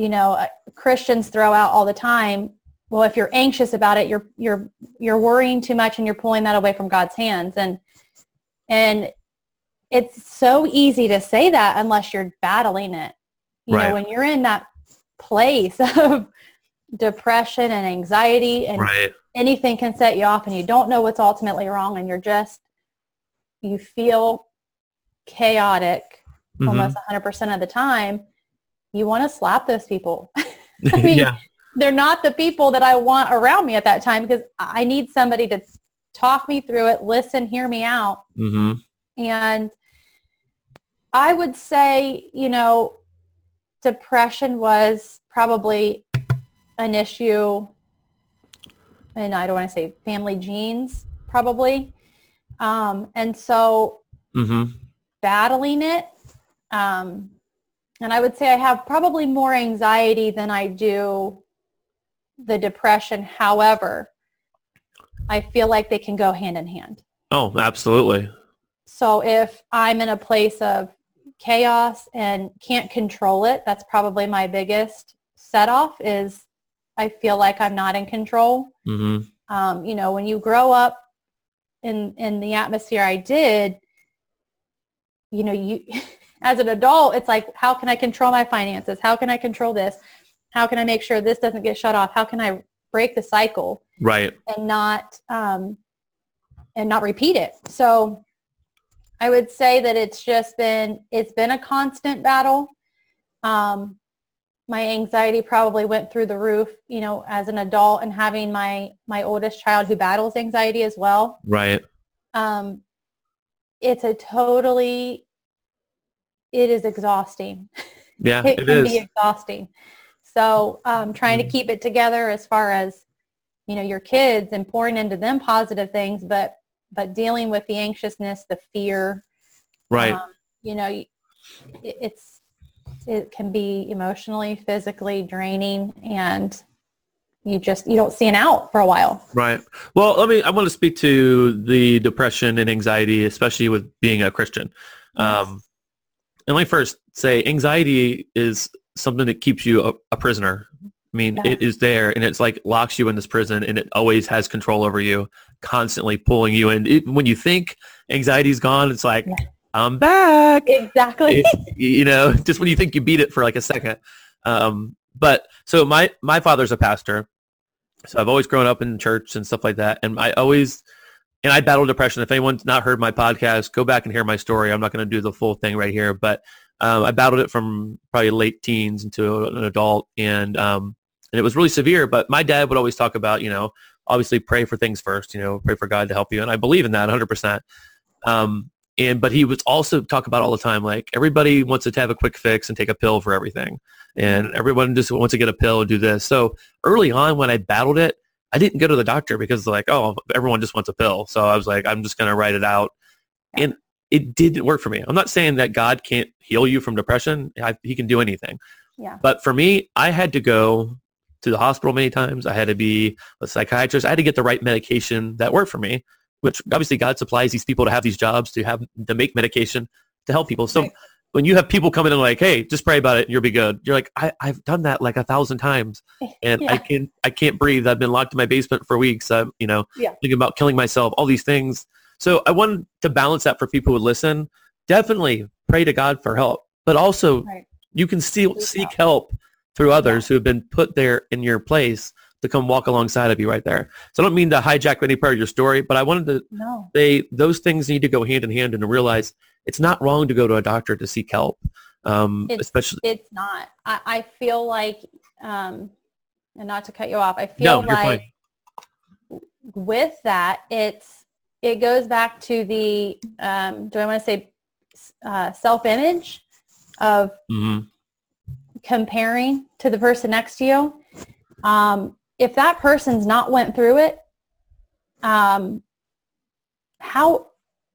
you know, uh, Christians throw out all the time, well, if you're anxious about it, you're you're you're worrying too much and you're pulling that away from God's hands and and it's so easy to say that unless you're battling it. You Right. know, when you're in that place of depression and anxiety and Right. anything can set you off and you don't know what's ultimately wrong and you're just you feel chaotic Mhm. almost 100% of the time you want to slap those people I mean, yeah. they're not the people that i want around me at that time because i need somebody to talk me through it listen hear me out hmm and i would say you know depression was probably an issue and i don't want to say family genes probably um, and so hmm battling it. Um, and I would say I have probably more anxiety than I do the depression. However, I feel like they can go hand in hand. Oh, absolutely. So if I'm in a place of chaos and can't control it, that's probably my biggest set off is I feel like I'm not in control. hmm Um, you know, when you grow up in in the atmosphere I did, you know, you as an adult, it's like, how can I control my finances? How can I control this? How can I make sure this doesn't get shut off? How can I break the cycle Right. and not um, and not repeat it? So I would say that it's just been it's been a constant battle. Um, my anxiety probably went through the roof, you know, as an adult and having my my oldest child who battles anxiety as well. Right. Um, it's a totally it is exhausting. Yeah, it it can is. be exhausting. So um, trying to Mhm. keep it together as far as you know your kids and pouring into them positive things, but but dealing with the anxiousness, the fear, Right. um, you know, it, it's it can be emotionally, physically draining, and you just you don't see an out for a while. Right. Well, let me. I want to speak to the depression and anxiety, especially with being a Christian. Um, and let me first say, anxiety is something that keeps you a, a prisoner. I mean, Yeah. it is there and it's like locks you in this prison and it always has control over you, constantly pulling you in. It, when you think anxiety's gone, it's like, Yeah. I'm back. Exactly. It- you know, just when you think you beat it for like a second. Um, but so my, my father's a pastor. So I've always grown up in church and stuff like that. And I always, and I battled depression. If anyone's not heard my podcast, go back and hear my story. I'm not going to do the full thing right here, but um, I battled it from probably late teens into an adult, and um, and it was really severe. But my dad would always talk about, you know, obviously pray for things first. You know, pray for God to help you, and I believe in that 100. percent Um, and but he would also talk about all the time, like everybody wants to have a quick fix and take a pill for everything, and everyone just wants to get a pill and do this. So early on, when I battled it, I didn't go to the doctor because like, oh, everyone just wants a pill. So I was like, I'm just going to write it out. Yeah. And it didn't work for me. I'm not saying that God can't heal you from depression. I, he can do anything. Yeah. But for me, I had to go to the hospital many times. I had to be a psychiatrist. I had to get the right medication that worked for me, which obviously God supplies these people to have these jobs to have to make medication to help people. So Right. When you have people coming in like, hey, just pray about it and you'll be good. You're like, I, I've done that like a thousand times and I can't I can't breathe. I've been locked in my basement for weeks. I'm you know Yeah. thinking about killing myself. All these things. So I wanted to balance that for people who listen. Definitely pray to God for help, but also Right. you can still Seek seek help through others who have been put there in your place to come walk alongside of you right there. So I don't mean to hijack any part of your story, but I wanted to No. say those things need to go hand in hand and to realize it's not wrong to go to a doctor to seek help. Um, It's- especially It's not. I, I feel like, um, and not to cut you off, I no, feel you're like fine. with that, it's it goes back to the um, do I want to say uh, self image of Mhm. comparing to the person next to you. Um, if that person's not went through it, um, how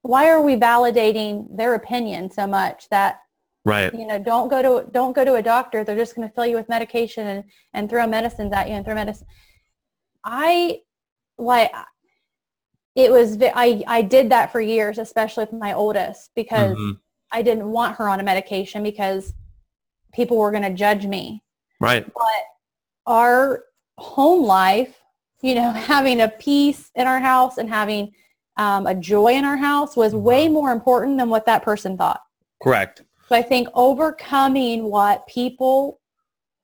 why are we validating their opinion so much that Right. you know don't go to don't go to a doctor they're just going to fill you with medication and and throw medicines at you and throw medicine i like it was i i did that for years especially with my oldest because Mhm. i didn't want her on a medication because people were going to judge me Right. but our home life you know having a peace in our house and having um, a joy in our house was way more important than what that person thought Correct. so I think overcoming what people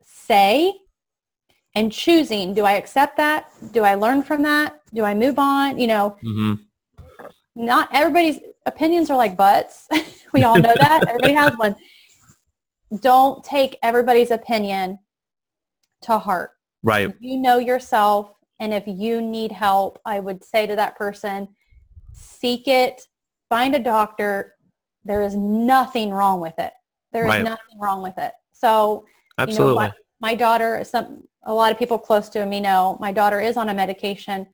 say and choosing, do I accept that? Do I learn from that? Do I move on? You know, hmm not everybody's opinions are like butts. we all know that. Everybody has one. Don't take everybody's opinion to heart. Right. You know yourself and if you need help, I would say to that person, seek it, find a doctor. There is nothing wrong with it. There is Right. nothing wrong with it. So, Absolutely. you know, my, my daughter, some a lot of people close to me know my daughter is on a medication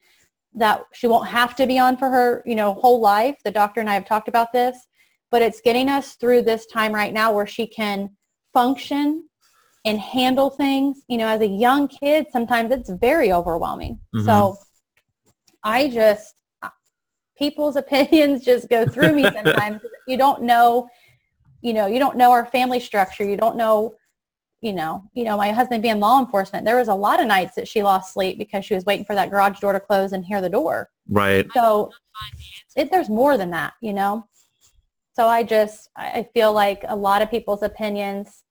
that she won't have to be on for her, you know, whole life. The doctor and I have talked about this, but it's getting us through this time right now where she can function and handle things. You know, as a young kid, sometimes it's very overwhelming. Mhm. So I just, people's opinions just go through me sometimes. you don't know, you know, you don't know our family structure. You don't know, you know, you know, my husband being law enforcement, there was a lot of nights that she lost sleep because she was waiting for that garage door to close and hear the door. right. So it, there's more than that, you know? So I just, I feel like a lot of people's opinions,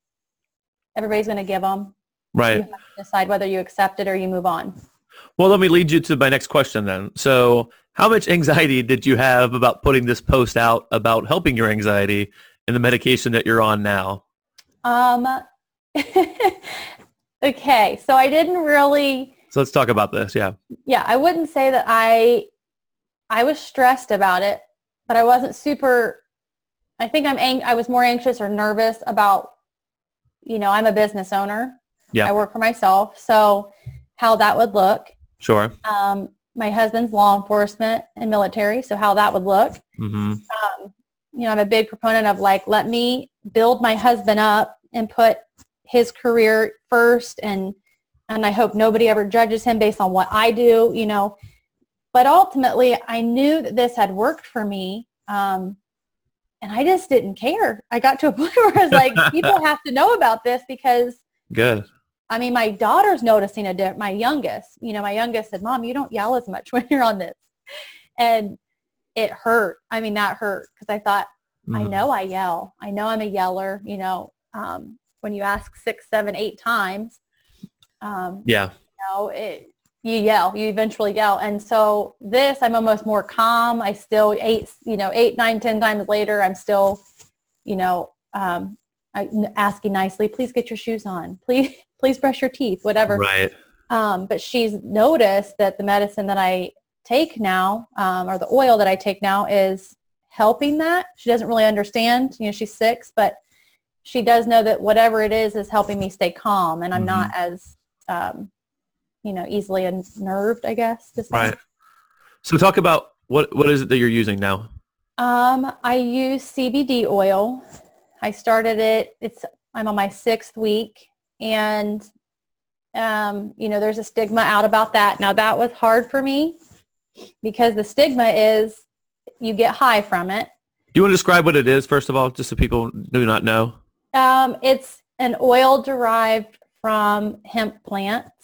everybody's going to give them. You Right. have to decide whether you accept it or you move on. Well, let me lead you to my next question then. So how much anxiety did you have about putting this post out about helping your anxiety and the medication that you're on now? Um, okay, so I didn't really, So let's talk about this. Yeah. yeah, I wouldn't say that I, I was stressed about it, but I wasn't super, I think I'm, ang- I was more anxious or nervous about, you know, I'm a business owner. Yeah. I work for myself. So how that would look. Sure. Um, my husband's law enforcement and military. So how that would look. Mm-hmm. um, you know, I'm a big proponent of like, let me build my husband up and put his career first. And, and I hope nobody ever judges him based on what I do, you know, but ultimately I knew that this had worked for me. Um, and I just didn't care. I got to a point where I was like, people have to know about this because Good. I mean, my daughter's noticing a difference. My youngest, you know, my youngest said, "Mom, you don't yell as much when you're on this," and it hurt. I mean, that hurt because I thought, mm-hmm. I know I yell. I know I'm a yeller. You know, um, when you ask six, seven, eight times, um, yeah, you know, it, you yell. You eventually yell. And so this, I'm almost more calm. I still eight, you know, eight, nine, ten times later, I'm still, you know, um, asking nicely, please get your shoes on. Please, please brush your teeth, whatever. Right. Um, but she's noticed that the medicine that I take now, um, or the oil that I take now is helping that. She doesn't really understand, you know, she's six, but she does know that whatever it is is helping me stay calm and I'm mm-hmm. not as, um, you know, easily unnerved, I guess. Right. So talk about what, what is it that you're using now? Um, I use CBD oil. I started it, it's, I'm on my sixth week and um, you know, there's a stigma out about that. Now that was hard for me because the stigma is you get high from it. Do you want to describe what it is, first of all, just so people do not know? Um, it's an oil derived from hemp plants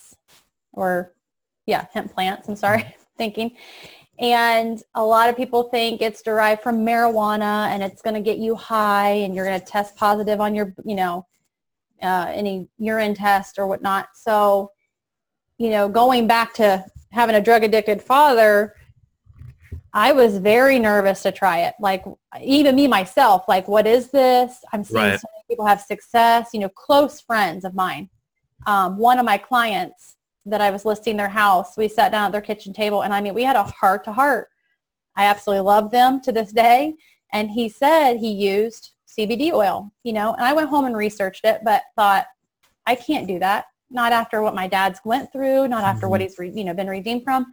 or, yeah, hemp plants. I'm sorry, thinking. And a lot of people think it's derived from marijuana and it's going to get you high and you're going to test positive on your, you know, uh, any urine test or whatnot. So, you know, going back to having a drug addicted father, I was very nervous to try it. Like even me myself, like what is this? I'm seeing right. so many people have success, you know, close friends of mine. Um, one of my clients that I was listing their house, we sat down at their kitchen table and I mean, we had a heart to heart. I absolutely love them to this day. And he said he used CBD oil, you know, and I went home and researched it, but thought I can't do that. Not after what my dad's went through, not after mm-hmm. what he's, re- you know, been redeemed from.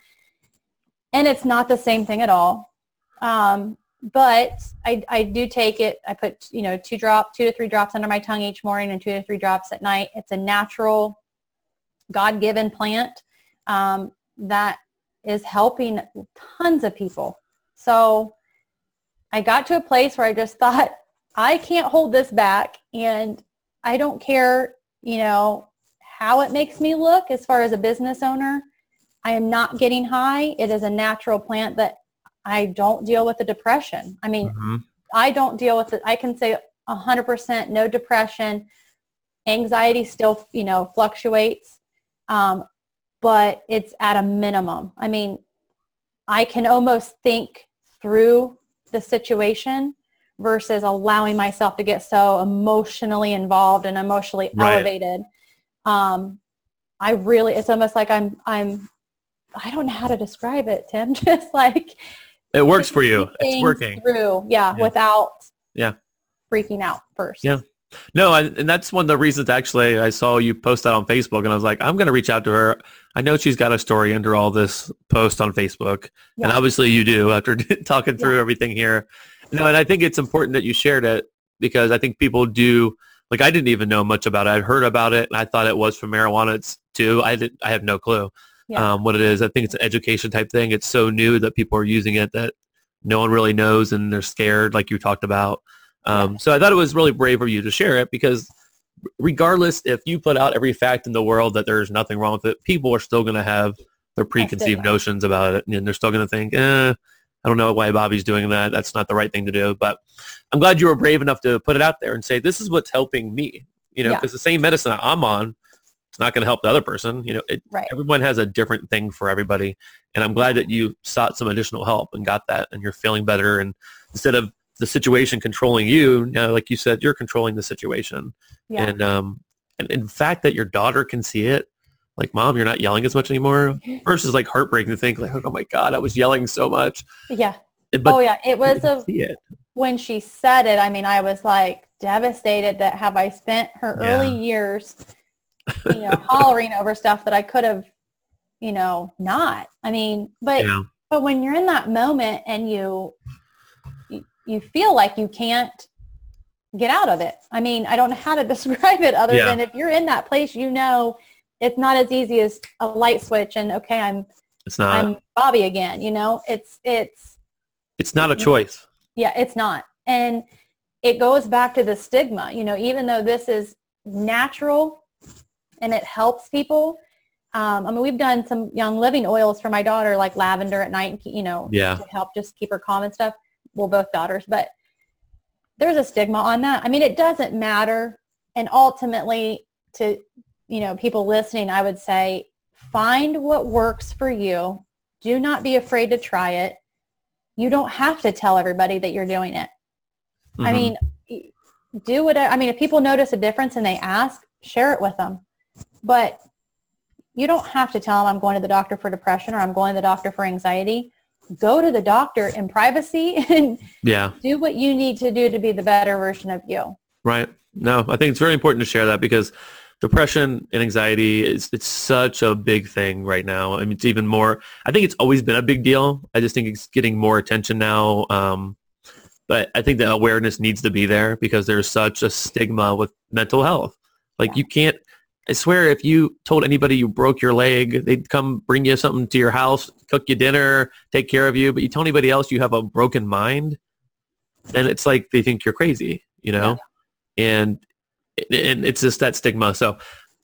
And it's not the same thing at all. Um, but I, I do take it. I put, you know, two drop, two to three drops under my tongue each morning and two to three drops at night. It's a natural God-given plant um, that is helping tons of people. So I got to a place where I just thought, I can't hold this back and I don't care, you know, how it makes me look as far as a business owner. I am not getting high. It is a natural plant that I don't deal with the depression. I mean, mm-hmm. I don't deal with it. I can say 100% no depression. Anxiety still, you know, fluctuates, um, but it's at a minimum. I mean, I can almost think through the situation versus allowing myself to get so emotionally involved and emotionally right. elevated. Um, I really, it's almost like I'm, I'm, I don't know how to describe it, Tim. Just like it works for you. It's working through, yeah, yeah, without yeah freaking out first. Yeah. No, I, and that's one of the reasons actually I saw you post that on Facebook and I was like, I'm going to reach out to her. I know she's got a story under all this post on Facebook. Yeah. And obviously you do after talking through yeah. everything here. No, and I think it's important that you shared it because I think people do like I didn't even know much about it. I'd heard about it and I thought it was from marijuana it's too. I did I have no clue yeah. um, what it is. I think it's an education type thing. It's so new that people are using it that no one really knows and they're scared like you talked about. Um, so I thought it was really brave of you to share it because regardless if you put out every fact in the world that there's nothing wrong with it, people are still going to have their preconceived notions about it and they're still going to think, eh, I don't know why Bobi's doing that. That's not the right thing to do. But I'm glad you were brave enough to put it out there and say, this is what's helping me. You know, because yeah. the same medicine I'm on, it's not going to help the other person. You know, it, right. everyone has a different thing for everybody. And I'm glad that you sought some additional help and got that and you're feeling better. And instead of the situation controlling you, now, like you said, you're controlling the situation. Yeah. And, um, and in fact that your daughter can see it like mom you're not yelling as much anymore versus like heartbreaking to think like oh my god i was yelling so much yeah but oh yeah it was a it. when she said it i mean i was like devastated that have i spent her yeah. early years you know hollering over stuff that i could have you know not i mean but yeah. but when you're in that moment and you, you feel like you can't get out of it i mean i don't know how to describe it other yeah. than if you're in that place you know it's not as easy as a light switch and okay, I'm it's not I'm Bobi again, you know? It's it's it's not a choice. Yeah, it's not. And it goes back to the stigma, you know, even though this is natural and it helps people. Um, I mean, we've done some young living oils for my daughter, like lavender at night, you know, Yeah. to help just keep her calm and stuff. Well, both daughters, but there's a stigma on that. I mean, it doesn't matter. And ultimately to, you know, people listening, I would say find what works for you. Do not be afraid to try it. You don't have to tell everybody that you're doing it. I Mhm. mean, do what I mean. If people notice a difference and they ask, share it with them. But you don't have to tell them I'm going to the doctor for depression or I'm going to the doctor for anxiety. Go to the doctor in privacy and yeah. do what you need to do to be the better version of you. Right. No, I think it's very important to share that because depression and anxiety is it's such a big thing right now. I mean, it's even more. I think it's always been a big deal. I just think it's getting more attention now. Um, but I think the awareness needs to be there because there's such a stigma with mental health. Like Yeah. you can't. I swear, if you told anybody you broke your leg, they'd come bring you something to your house, cook you dinner, take care of you. But you tell anybody else you have a broken mind, then it's like they think you're crazy, you know? And and it's just that stigma. So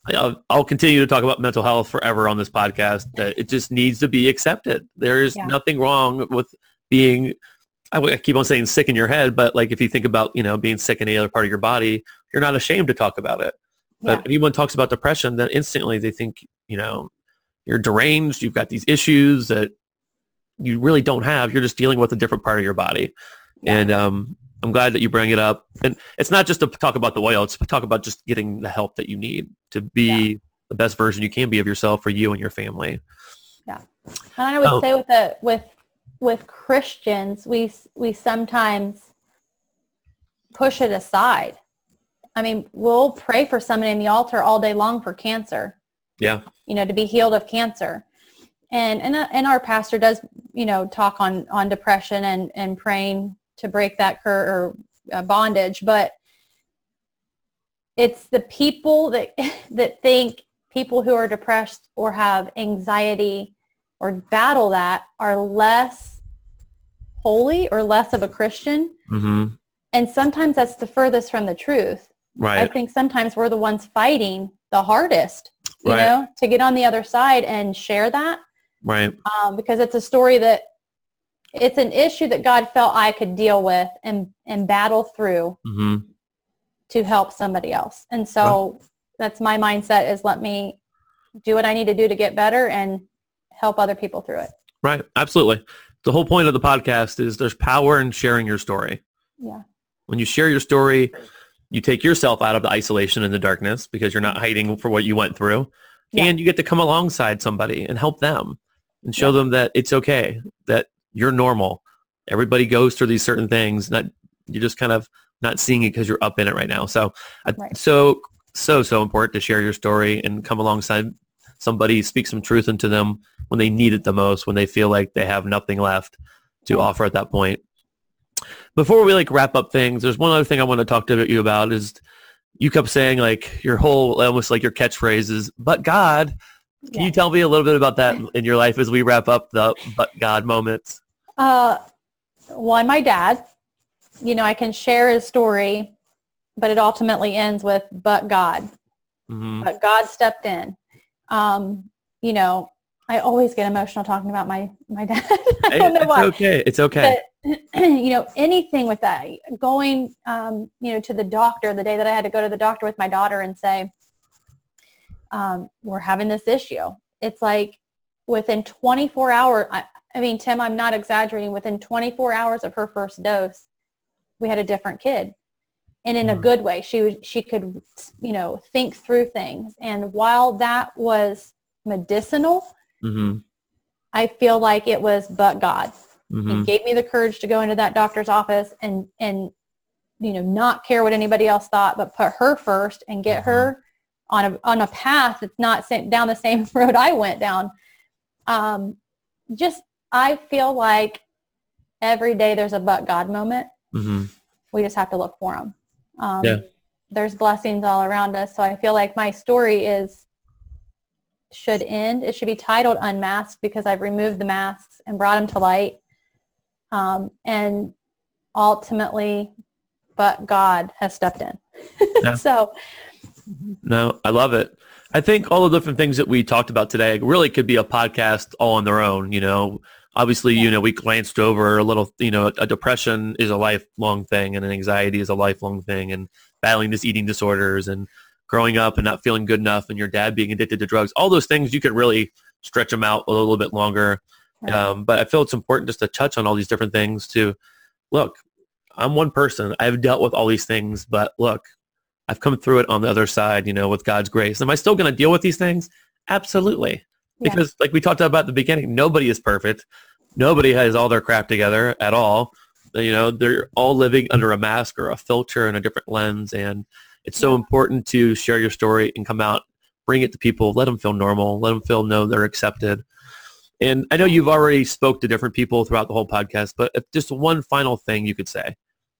I'll, I'll continue to talk about mental health forever on this podcast. That it just needs to be accepted. There's Yeah. nothing wrong with being. I keep on saying sick in your head, but like if you think about you know being sick in any other part of your body, you're not ashamed to talk about it. But Yeah. if anyone talks about depression, then instantly they think you know you're deranged. You've got these issues that you really don't have. You're just dealing with a different part of your body. Yeah. And um, I'm glad that you bring it up. And it's not just to talk about the oil; it's to talk about just getting the help that you need to be the best version you can be of yourself for you and your family. Yeah. And I would Oh. say with the with with Christians, we we sometimes push it aside. I mean, we'll pray for someone in the altar all day long for cancer, Yeah, you know, to be healed of cancer. And and uh, and our pastor does, you know, talk on on depression and and praying to break that cur or uh, bondage, but it's the people that that think people who are depressed or have anxiety or battle that are less holy or less of a Christian. hmm And sometimes that's the furthest from the truth. I think sometimes we're the ones fighting the hardest, you Right. know, to get on the other side and share that right, um, because it's a story that it's an issue that God felt I could deal with and, and battle through hmm to help somebody else. And so that's my mindset is let me do what I need to do to get better and help other people through it. right. Absolutely. The whole point of the podcast is there's power in sharing your story. Yeah. When you share your story, you take yourself out of the isolation and the darkness because you're not mm-hmm. hiding for what you went through. Yeah. And you get to come alongside somebody and help them and show them that it's okay, that you're normal. Everybody goes through these certain things. Not you're just kind of not seeing it because you're up in it right now. So, Right. so so so important to share your story and come alongside somebody, speak some truth into them when they need it the most, when they feel like they have nothing left to Yeah. offer at that point. Before we like wrap up things, there's one other thing I want to talk to you about is you kept saying like your whole almost like your catchphrase is but God. Can Yeah. you tell me a little bit about that in your life as we wrap up the but God moments? Uh, one, my dad, you know, I can share his story, but it ultimately ends with, but God, hmm but God stepped in. Um, you know, I always get emotional talking about my, my dad. I don't know it's why. okay. It's okay. But, you know, anything with that, going, um, you know, to the doctor the day that I had to go to the doctor with my daughter and say, um, we're having this issue. It's like within 24 hours, I, I mean, Tim, I'm not exaggerating. Within 24 hours of her first dose, we had a different kid. And in a Mhm. good way, she, she could, you know, think through things. And while that was medicinal, hmm I feel like it was but God. hmm He gave me the courage to go into that doctor's office and and you know not care what anybody else thought, but put her first and get her on a on a path that's not down the same road I went down. Um, just I feel like every day there's a but God moment. hmm We just have to look for them. Um, Yeah. There's blessings all around us, so I feel like my story is should end. It should be titled Unmasked because I've removed the masks and brought them to light. Um, and ultimately, but God has stepped in. Yeah. so No, I love it. I think all the different things that we talked about today really could be a podcast all on their own. You know, obviously, you know, we glanced over a little, you know, a depression is a lifelong thing and an anxiety is a lifelong thing and battling this eating disorders and growing up and not feeling good enough and your dad being addicted to drugs, all those things you could really stretch them out a little bit longer. Right. Um, but I feel it's important just to touch on all these different things to look, I'm one person. I've dealt with all these things, but look, I've come through it on the other side, you know, with God's grace. Am I still going to deal with these things? Absolutely. Yeah. Because like we talked about at the beginning, nobody is perfect. Nobody has all their crap together at all. You know, they're all living under a mask or a filter and a different lens. And it's so important to share your story and come out, bring it to people, let them feel normal, let them feel know they're accepted. And I know you've already spoke to different people throughout the whole podcast, but if just one final thing you could say,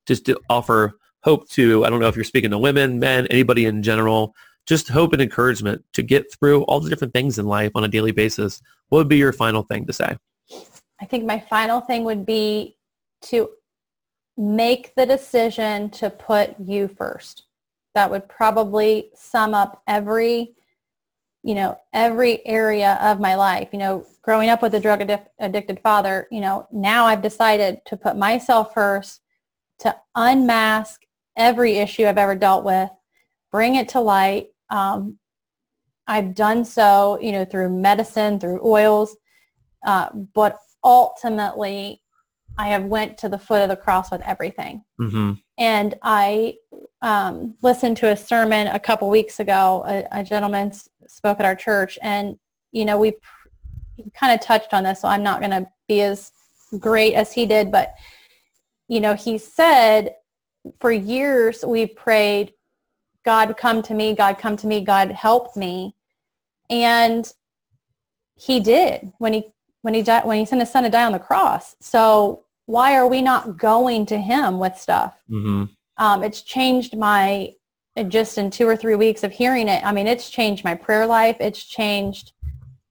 just to offer hope to, I don't know if you're speaking to women, men, anybody in general, just hope and encouragement to get through all the different things in life on a daily basis. What would be your final thing to say? I think my final thing would be to make the decision to put you first. That would probably sum up every, you know, every area of my life. You know, growing up with a drug addic- addicted father, you know, now I've decided to put myself first, to unmask every issue I've ever dealt with, bring it to light. Um, I've done so, you know, through medicine, through oils, uh, but ultimately, I have went to the foot of the cross with everything. Mm-hmm. And I um, listened to a sermon a couple weeks ago. A, a gentleman spoke at our church, and you know, we kind of touched on this, so I'm not going to be as great as he did, but you know, he said for years we've prayed, God come to me, God come to me, God help me. And he did when he when he when he sent his son to die on the cross. So why are we not going to him with stuff? Mm-hmm. Um, it's changed my just in two or three weeks of hearing it. I mean, it's changed my prayer life. It's changed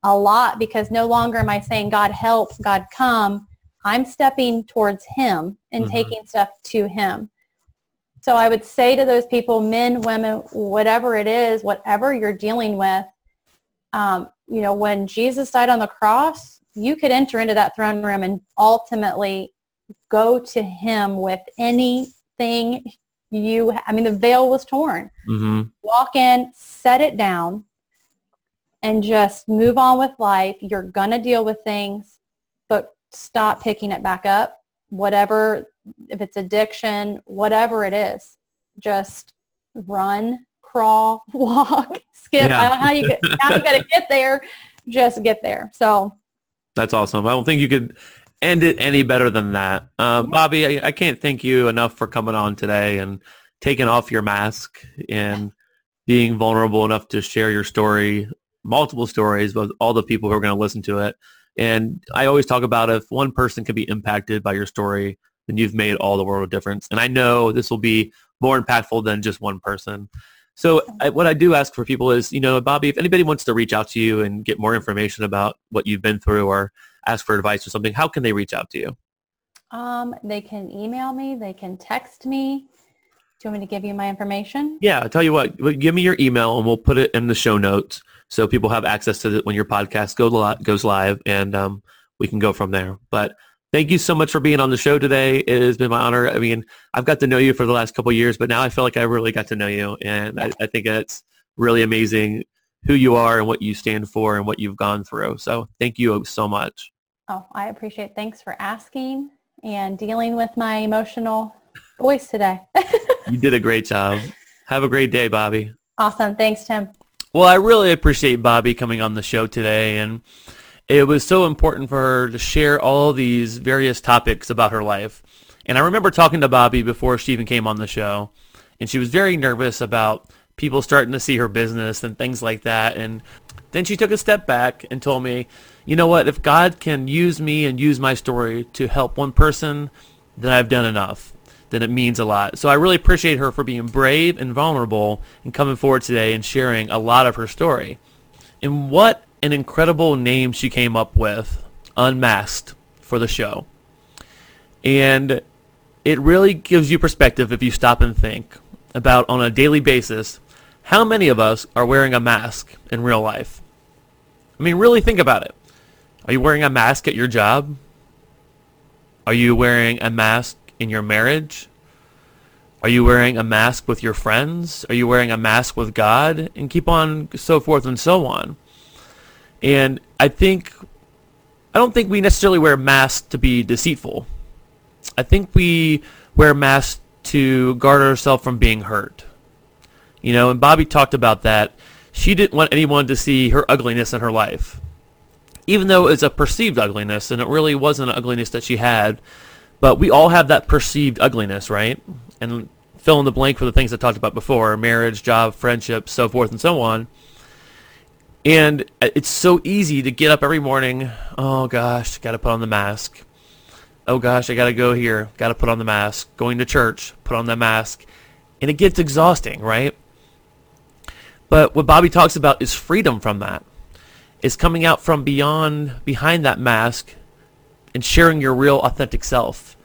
a lot because no longer am I saying, God help, God come. I'm stepping towards him and mm-hmm. taking stuff to him. So I would say to those people, men, women, whatever it is, whatever you're dealing with, um, you know, when Jesus died on the cross, you could enter into that throne room and ultimately go to him with anything you, I mean, the veil was torn. Mm-hmm. Walk in, set it down, and just move on with life. You're going to deal with things, but stop picking it back up. Whatever, if it's addiction, whatever it is, just run, crawl, walk, skip. Yeah. I don't know how you get, how you got to get there. Just get there. So that's awesome. I don't think you could end it any better than that. Uh, Bobi, I, I, can't thank you enough for coming on today and taking off your mask and being vulnerable enough to share your story, multiple stories with all the people who are going to listen to it. And I always talk about if one person can be impacted by your story, then you've made all the world of difference. And I know this will be more impactful than just one person. So I, what I do ask for people is, you know, Bobi, if anybody wants to reach out to you and get more information about what you've been through or ask for advice or something, how can they reach out to you? Um, they can email me. They can text me. Do you want me to give you my information? Yeah, I'll tell you what. Give me your email and we'll put it in the show notes so people have access to it when your podcast go li- goes live, and um, we can go from there. But thank you so much for being on the show today. It has been my honor. I mean, I've got to know you for the last couple years, but now I feel like I really got to know you, and I, I think it's really amazing who you are and what you stand for and what you've gone through. So thank you so much. Oh, I appreciate it. Thanks for asking and dealing with my emotional voice today. you did a great job. Have a great day, Bobi. Awesome. Thanks, Tim. Well, I really appreciate Bobi coming on the show today and it was so important for her to share all these various topics about her life. And I remember talking to Bobi before she even came on the show and she was very nervous about people starting to see her business and things like that. And then she took a step back and told me, you know what, if God can use me and use my story to help one person, then I've done enough. Then it means a lot. So I really appreciate her for being brave and vulnerable and coming forward today and sharing a lot of her story. And what an incredible name she came up with, Unmasked, for the show. And it really gives you perspective if you stop and think about on a daily basis how many of us are wearing a mask in real life? I mean, really think about it. Are you wearing a mask at your job? Are you wearing a mask in your marriage? Are you wearing a mask with your friends? Are you wearing a mask with God? And keep on so forth and so on. And I think, I don't think we necessarily wear masks to be deceitful. I think we wear masks to guard ourselves from being hurt. You know, and Bobi talked about that. She didn't want anyone to see her ugliness in her life. Even though it's a perceived ugliness, and it really wasn't an ugliness that she had, but we all have that perceived ugliness, right? And fill in the blank for the things I talked about before, marriage, job, friendship, so forth and so on. And it's so easy to get up every morning, oh gosh, got to put on the mask. Oh gosh, I got to go here, got to put on the mask. Going to church, put on the mask. And it gets exhausting, right? But what Bobi talks about is freedom from that. Is coming out from beyond, behind that mask and sharing your real authentic self.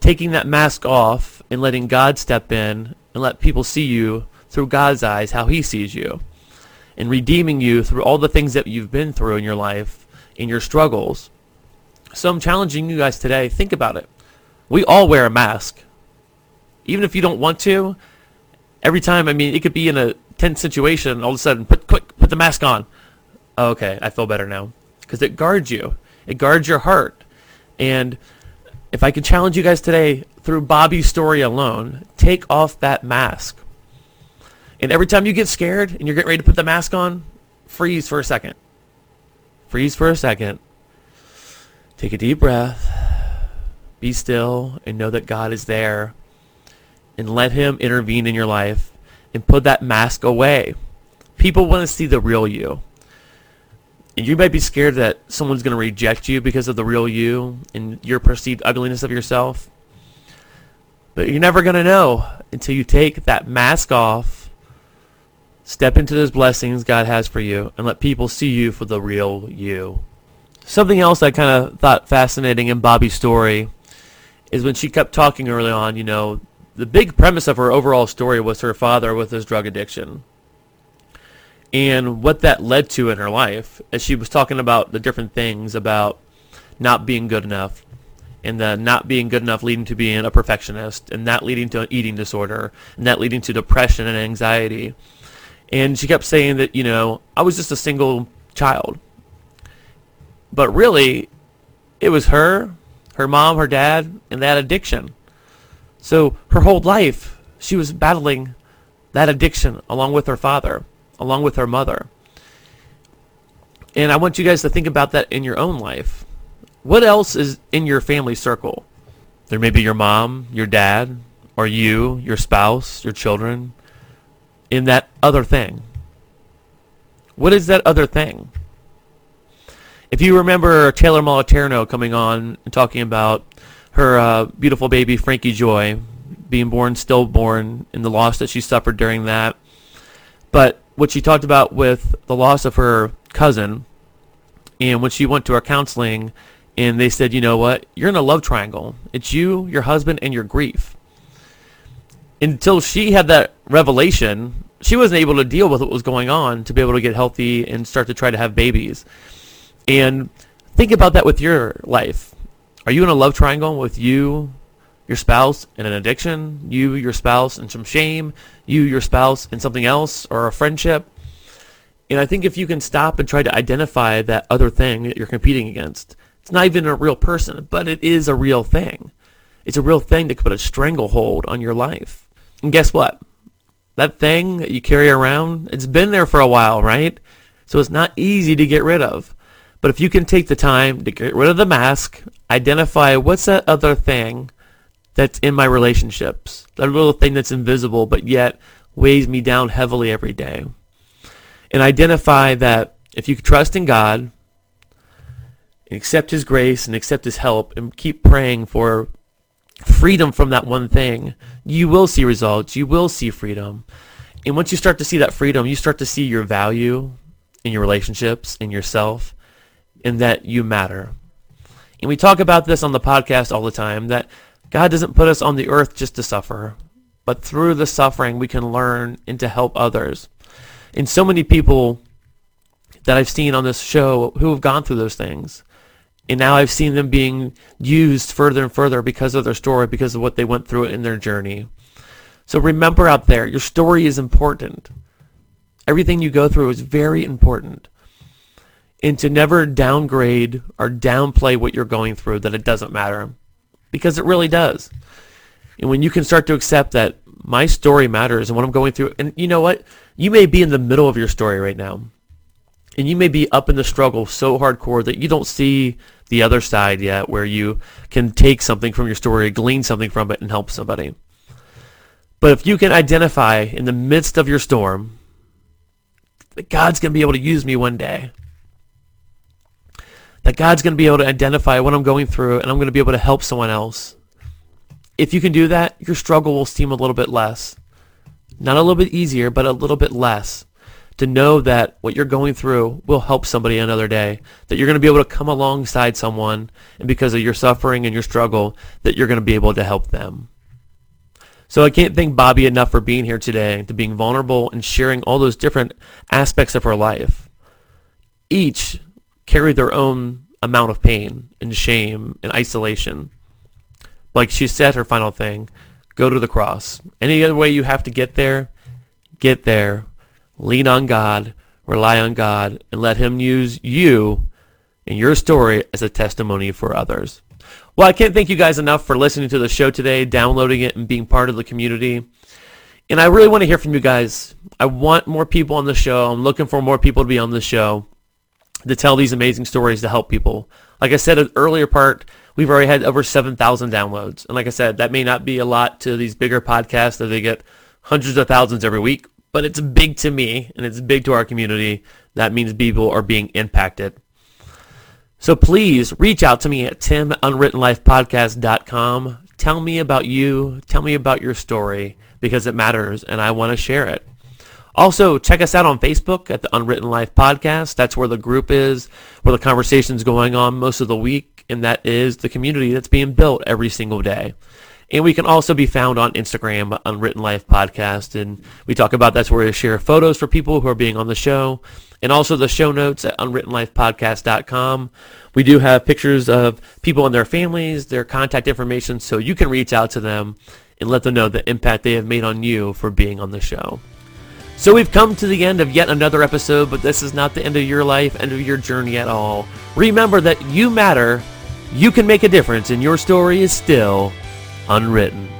Taking that mask off and letting God step in and let people see you through God's eyes, how he sees you. And redeeming you through all the things that you've been through in your life, in your struggles. So I'm challenging you guys today, think about it. We all wear a mask. Even if you don't want to, every time, I mean, it could be in a tense situation, all of a sudden, put quick, put the mask on. Okay, I feel better now because it guards you. It guards your heart. And if I could challenge you guys today through Bobi's story alone, take off that mask. And every time you get scared and you're getting ready to put the mask on, freeze for a second. Freeze for a second. Take a deep breath. Be still and know that God is there. And let him intervene in your life and put that mask away. People want to see the real you. And you might be scared that someone's going to reject you because of the real you and your perceived ugliness of yourself. But you're never going to know until you take that mask off, step into those blessings God has for you, and let people see you for the real you. Something else I kind of thought fascinating in Bobi's story is when she kept talking early on, you know, the big premise of her overall story was her father with his drug addiction. And what that led to in her life as she was talking about the different things about not being good enough and the not being good enough leading to being a perfectionist and that leading to an eating disorder and that leading to depression and anxiety. And she kept saying that you know i was just a single child. But really it was her her mom her dad and that addiction so her whole life, she was battling that addiction along with her father, along with her mother. And I want you guys to think about that in your own life. What else is in your family circle? There may be your mom, your dad, or you, your spouse, your children, in that other thing. What is that other thing? If you remember Taylor Moliterno coming on and talking about her uh, beautiful baby Frankie Joy being born stillborn and the loss that she suffered during that. But what she talked about with the loss of her cousin and when she went to her counseling and they said, you know what, you're in a love triangle. It's you, your husband, and your grief. Until she had that revelation, she wasn't able to deal with what was going on to be able to get healthy and start to try to have babies. And think about that with your life. Are you in a love triangle with you, your spouse, and an addiction? You, your spouse, and some shame? You, your spouse, and something else, or a friendship? And I think if you can stop and try to identify that other thing that you're competing against, it's not even a real person, but it is a real thing. It's a real thing that could put a stranglehold on your life. And guess what? That thing that you carry around, it's been there for a while, right? So it's not easy to get rid of. But if you can take the time to get rid of the mask, identify what's that other thing that's in my relationships, that little thing that's invisible but yet weighs me down heavily every day. And identify that if you trust in God, and accept his grace and accept his help and keep praying for freedom from that one thing, you will see results. You will see freedom. And once you start to see that freedom, you start to see your value in your relationships, in yourself, and that you matter. And we talk about this on the podcast all the time, that God doesn't put us on the earth just to suffer. but through the suffering we can learn and to help others. And so many people that I've seen on this show who have gone through those things. And now I've seen them being used further and further because of their story, because of what they went through in their journey. So remember out there, your story is important. Everything you go through is very important. And to never downgrade or downplay what you're going through, that it doesn't matter. Because it really does. And when you can start to accept that my story matters and what I'm going through, and you know what? You may be in the middle of your story right now. And you may be up in the struggle so hardcore that you don't see the other side yet where you can take something from your story, glean something from it, and help somebody. But if you can identify in the midst of your storm that God's going to be able to use me one day, that God's going to be able to identify what I'm going through and I'm going to be able to help someone else. If you can do that, your struggle will seem a little bit less. Not a little bit easier, but a little bit less. To know that what you're going through will help somebody another day. That you're going to be able to come alongside someone and because of your suffering and your struggle, that you're going to be able to help them. So I can't thank Bobi enough for being here today, to being vulnerable and sharing all those different aspects of her life. Each carry their own amount of pain and shame and isolation. Like she said, her final thing, go to the cross. Any other way you have to get there, get there. Lean on God, rely on God, and let him use you and your story as a testimony for others. Well, I can't thank you guys enough for listening to the show today, downloading it, and being part of the community. And I really want to hear from you guys. I want more people on the show. I'm looking for more people to be on the show to tell these amazing stories to help people. Like I said an earlier part, we've already had over 7,000 downloads. And like I said, that may not be a lot to these bigger podcasts that they get hundreds of thousands every week, but it's big to me and it's big to our community. That means people are being impacted. So please reach out to me at timunwrittenlifepodcast.com. Tell me about you. Tell me about your story because it matters and I want to share it. Also, check us out on Facebook at the Unwritten Life Podcast. That's where the group is, where the conversation's going on most of the week, and that is the community that's being built every single day. And we can also be found on Instagram, Unwritten Life Podcast, and we talk about that's where we share photos for people who are being on the show, and also the show notes at unwrittenlifepodcast.com. We do have pictures of people and their families, their contact information, so you can reach out to them and let them know the impact they have made on you for being on the show. So we've come to the end of yet another episode, but this is not the end of your life, end of your journey at all. Remember that you matter, you can make a difference, and your story is still unwritten.